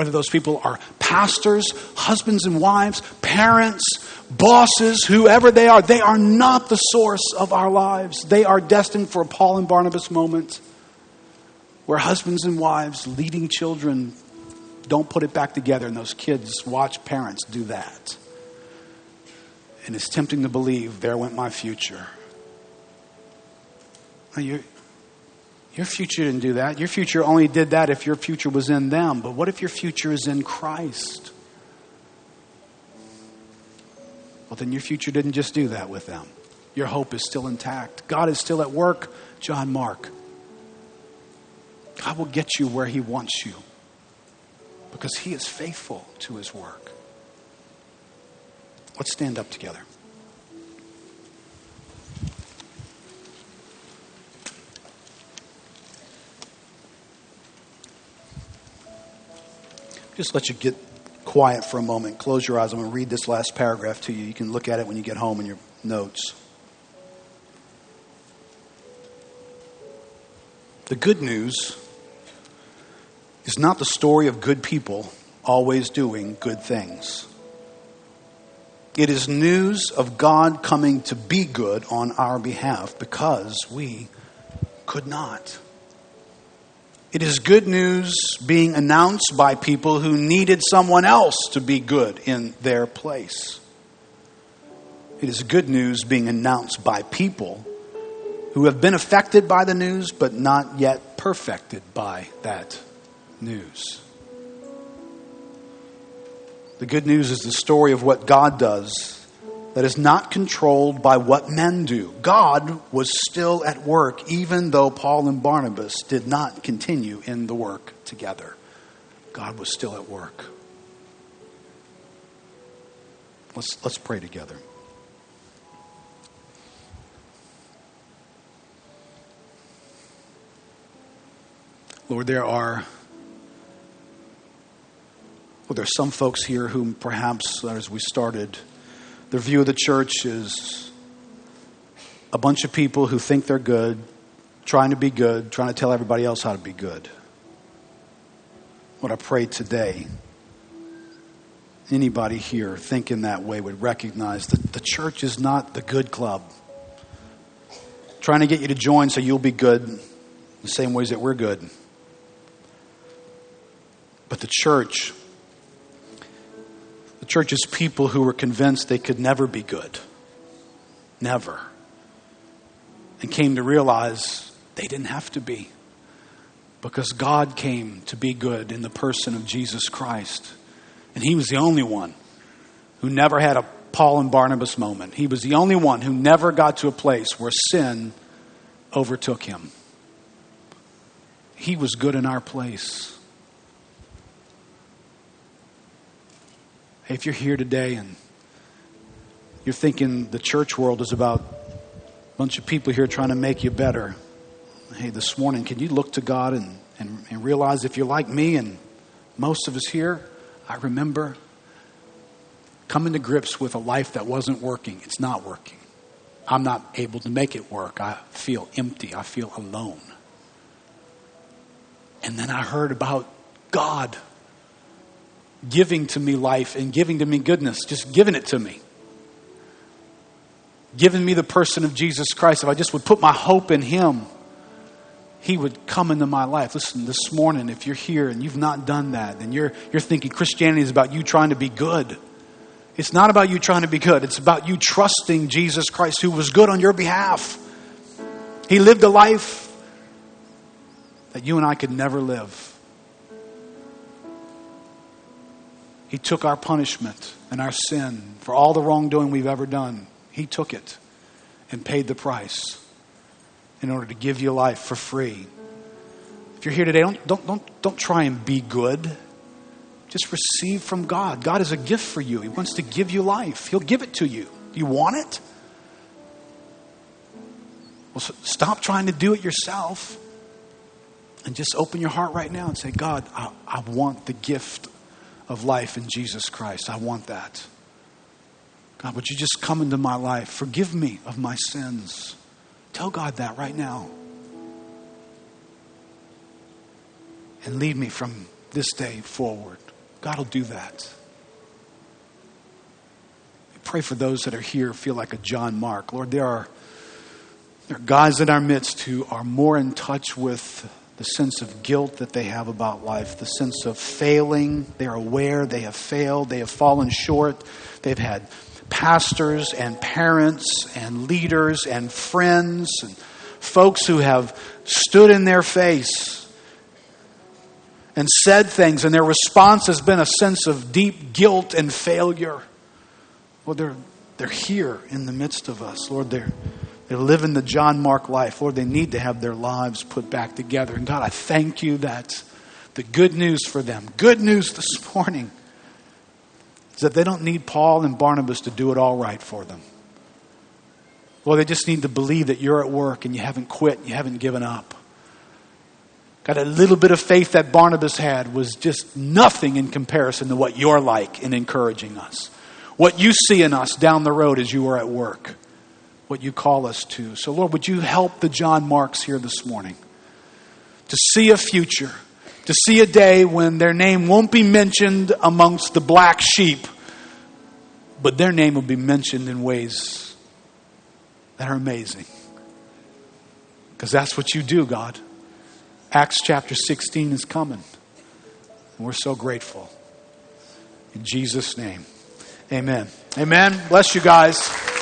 whether those people are pastors, husbands and wives, parents, bosses, whoever they are, they are not the source of our lives. They are destined for a Paul and Barnabas moment where husbands and wives leading children don't put it back together, and those kids watch parents do that. And it's tempting to believe, there went my future. Now, your future didn't do that. Your future only did that if your future was in them. But what if your future is in Christ? Well, then your future didn't just do that with them. Your hope is still intact. God is still at work, John Mark. God will get you where He wants you because He is faithful to His work. Let's stand up together. just let you get quiet for a moment. Close your eyes. I'm going to read this last paragraph to you. You can look at it when you get home in your notes. The good news is not the story of good people always doing good things. It is news of God coming to be good on our behalf because we could not. It is good news being announced by people who needed someone else to be good in their place. It is good news being announced by people who have been affected by the news but not yet perfected by that news. The good news is the story of what God does that is not controlled by what men do. God was still at work, even though Paul and Barnabas did not continue in the work together. God was still at work. Let's, let's pray together. Lord, there are Well, there's some folks here who perhaps, as we started, their view of the church is a bunch of people who think they're good, trying to be good, trying to tell everybody else how to be good. What I pray today, anybody here thinking that way would recognize that the church is not the good club. Trying to get you to join so you'll be good the same ways that we're good. But the church, church is people who were convinced they could never be good. Never. And came to realize they didn't have to be. Because God came to be good in the person of Jesus Christ. And He was the only one who never had a Paul and Barnabas moment. He was the only one who never got to a place where sin overtook him. He was good in our place. If you're here today and you're thinking the church world is about a bunch of people here trying to make you better, hey, this morning, can you look to God and, and, and realize if you're like me and most of us here, I remember coming to grips with a life that wasn't working. It's not working. I'm not able to make it work. I feel empty. I feel alone. And then I heard about God giving to me life and giving to me goodness, just giving it to me. Giving me the person of Jesus Christ. If I just would put my hope in Him, He would come into my life. Listen, this morning, if you're here and you've not done that, and you're, you're thinking Christianity is about you trying to be good, it's not about you trying to be good. It's about you trusting Jesus Christ, who was good on your behalf. He lived a life that you and I could never live. He took our punishment and our sin for all the wrongdoing we've ever done. He took it and paid the price in order to give you life for free. If you're here today, don't, don't, don't, don't try and be good. Just receive from God. God is a gift for you. He wants to give you life, He'll give it to you. Do you want it? Well, stop trying to do it yourself and just open your heart right now and say, God, I, I want the gift of life in Jesus Christ. I want that. God, would you just come into my life? Forgive me of my sins. Tell God that right now. And lead me from this day forward. God will do that. I pray for those that are here, feel like a John Mark. Lord, there are, there are guys in our midst who are more in touch with the sense of guilt that they have about life, the sense of failing. They're aware they have failed, they have fallen short. They've had pastors and parents and leaders and friends and folks who have stood in their face and said things, and their response has been a sense of deep guilt and failure. Well, they're, they're here in the midst of us. Lord, they're, they're living the John Mark life. Lord, they need to have their lives put back together. And God, I thank you that the good news for them, good news this morning, is that they don't need Paul and Barnabas to do it all right for them. Lord, they just need to believe that you're at work and you haven't quit, you haven't given up. God, a little bit of faith that Barnabas had was just nothing in comparison to what you're like in encouraging us. What you see in us down the road as you are at work. What you call us to. So, Lord, would you help the John Marks here this morning to see a future, to see a day when their name won't be mentioned amongst the black sheep, but their name will be mentioned in ways that are amazing. Because that's what you do, God. Acts chapter 16 is coming. And we're so grateful. In Jesus' name, amen. Amen. Bless you guys.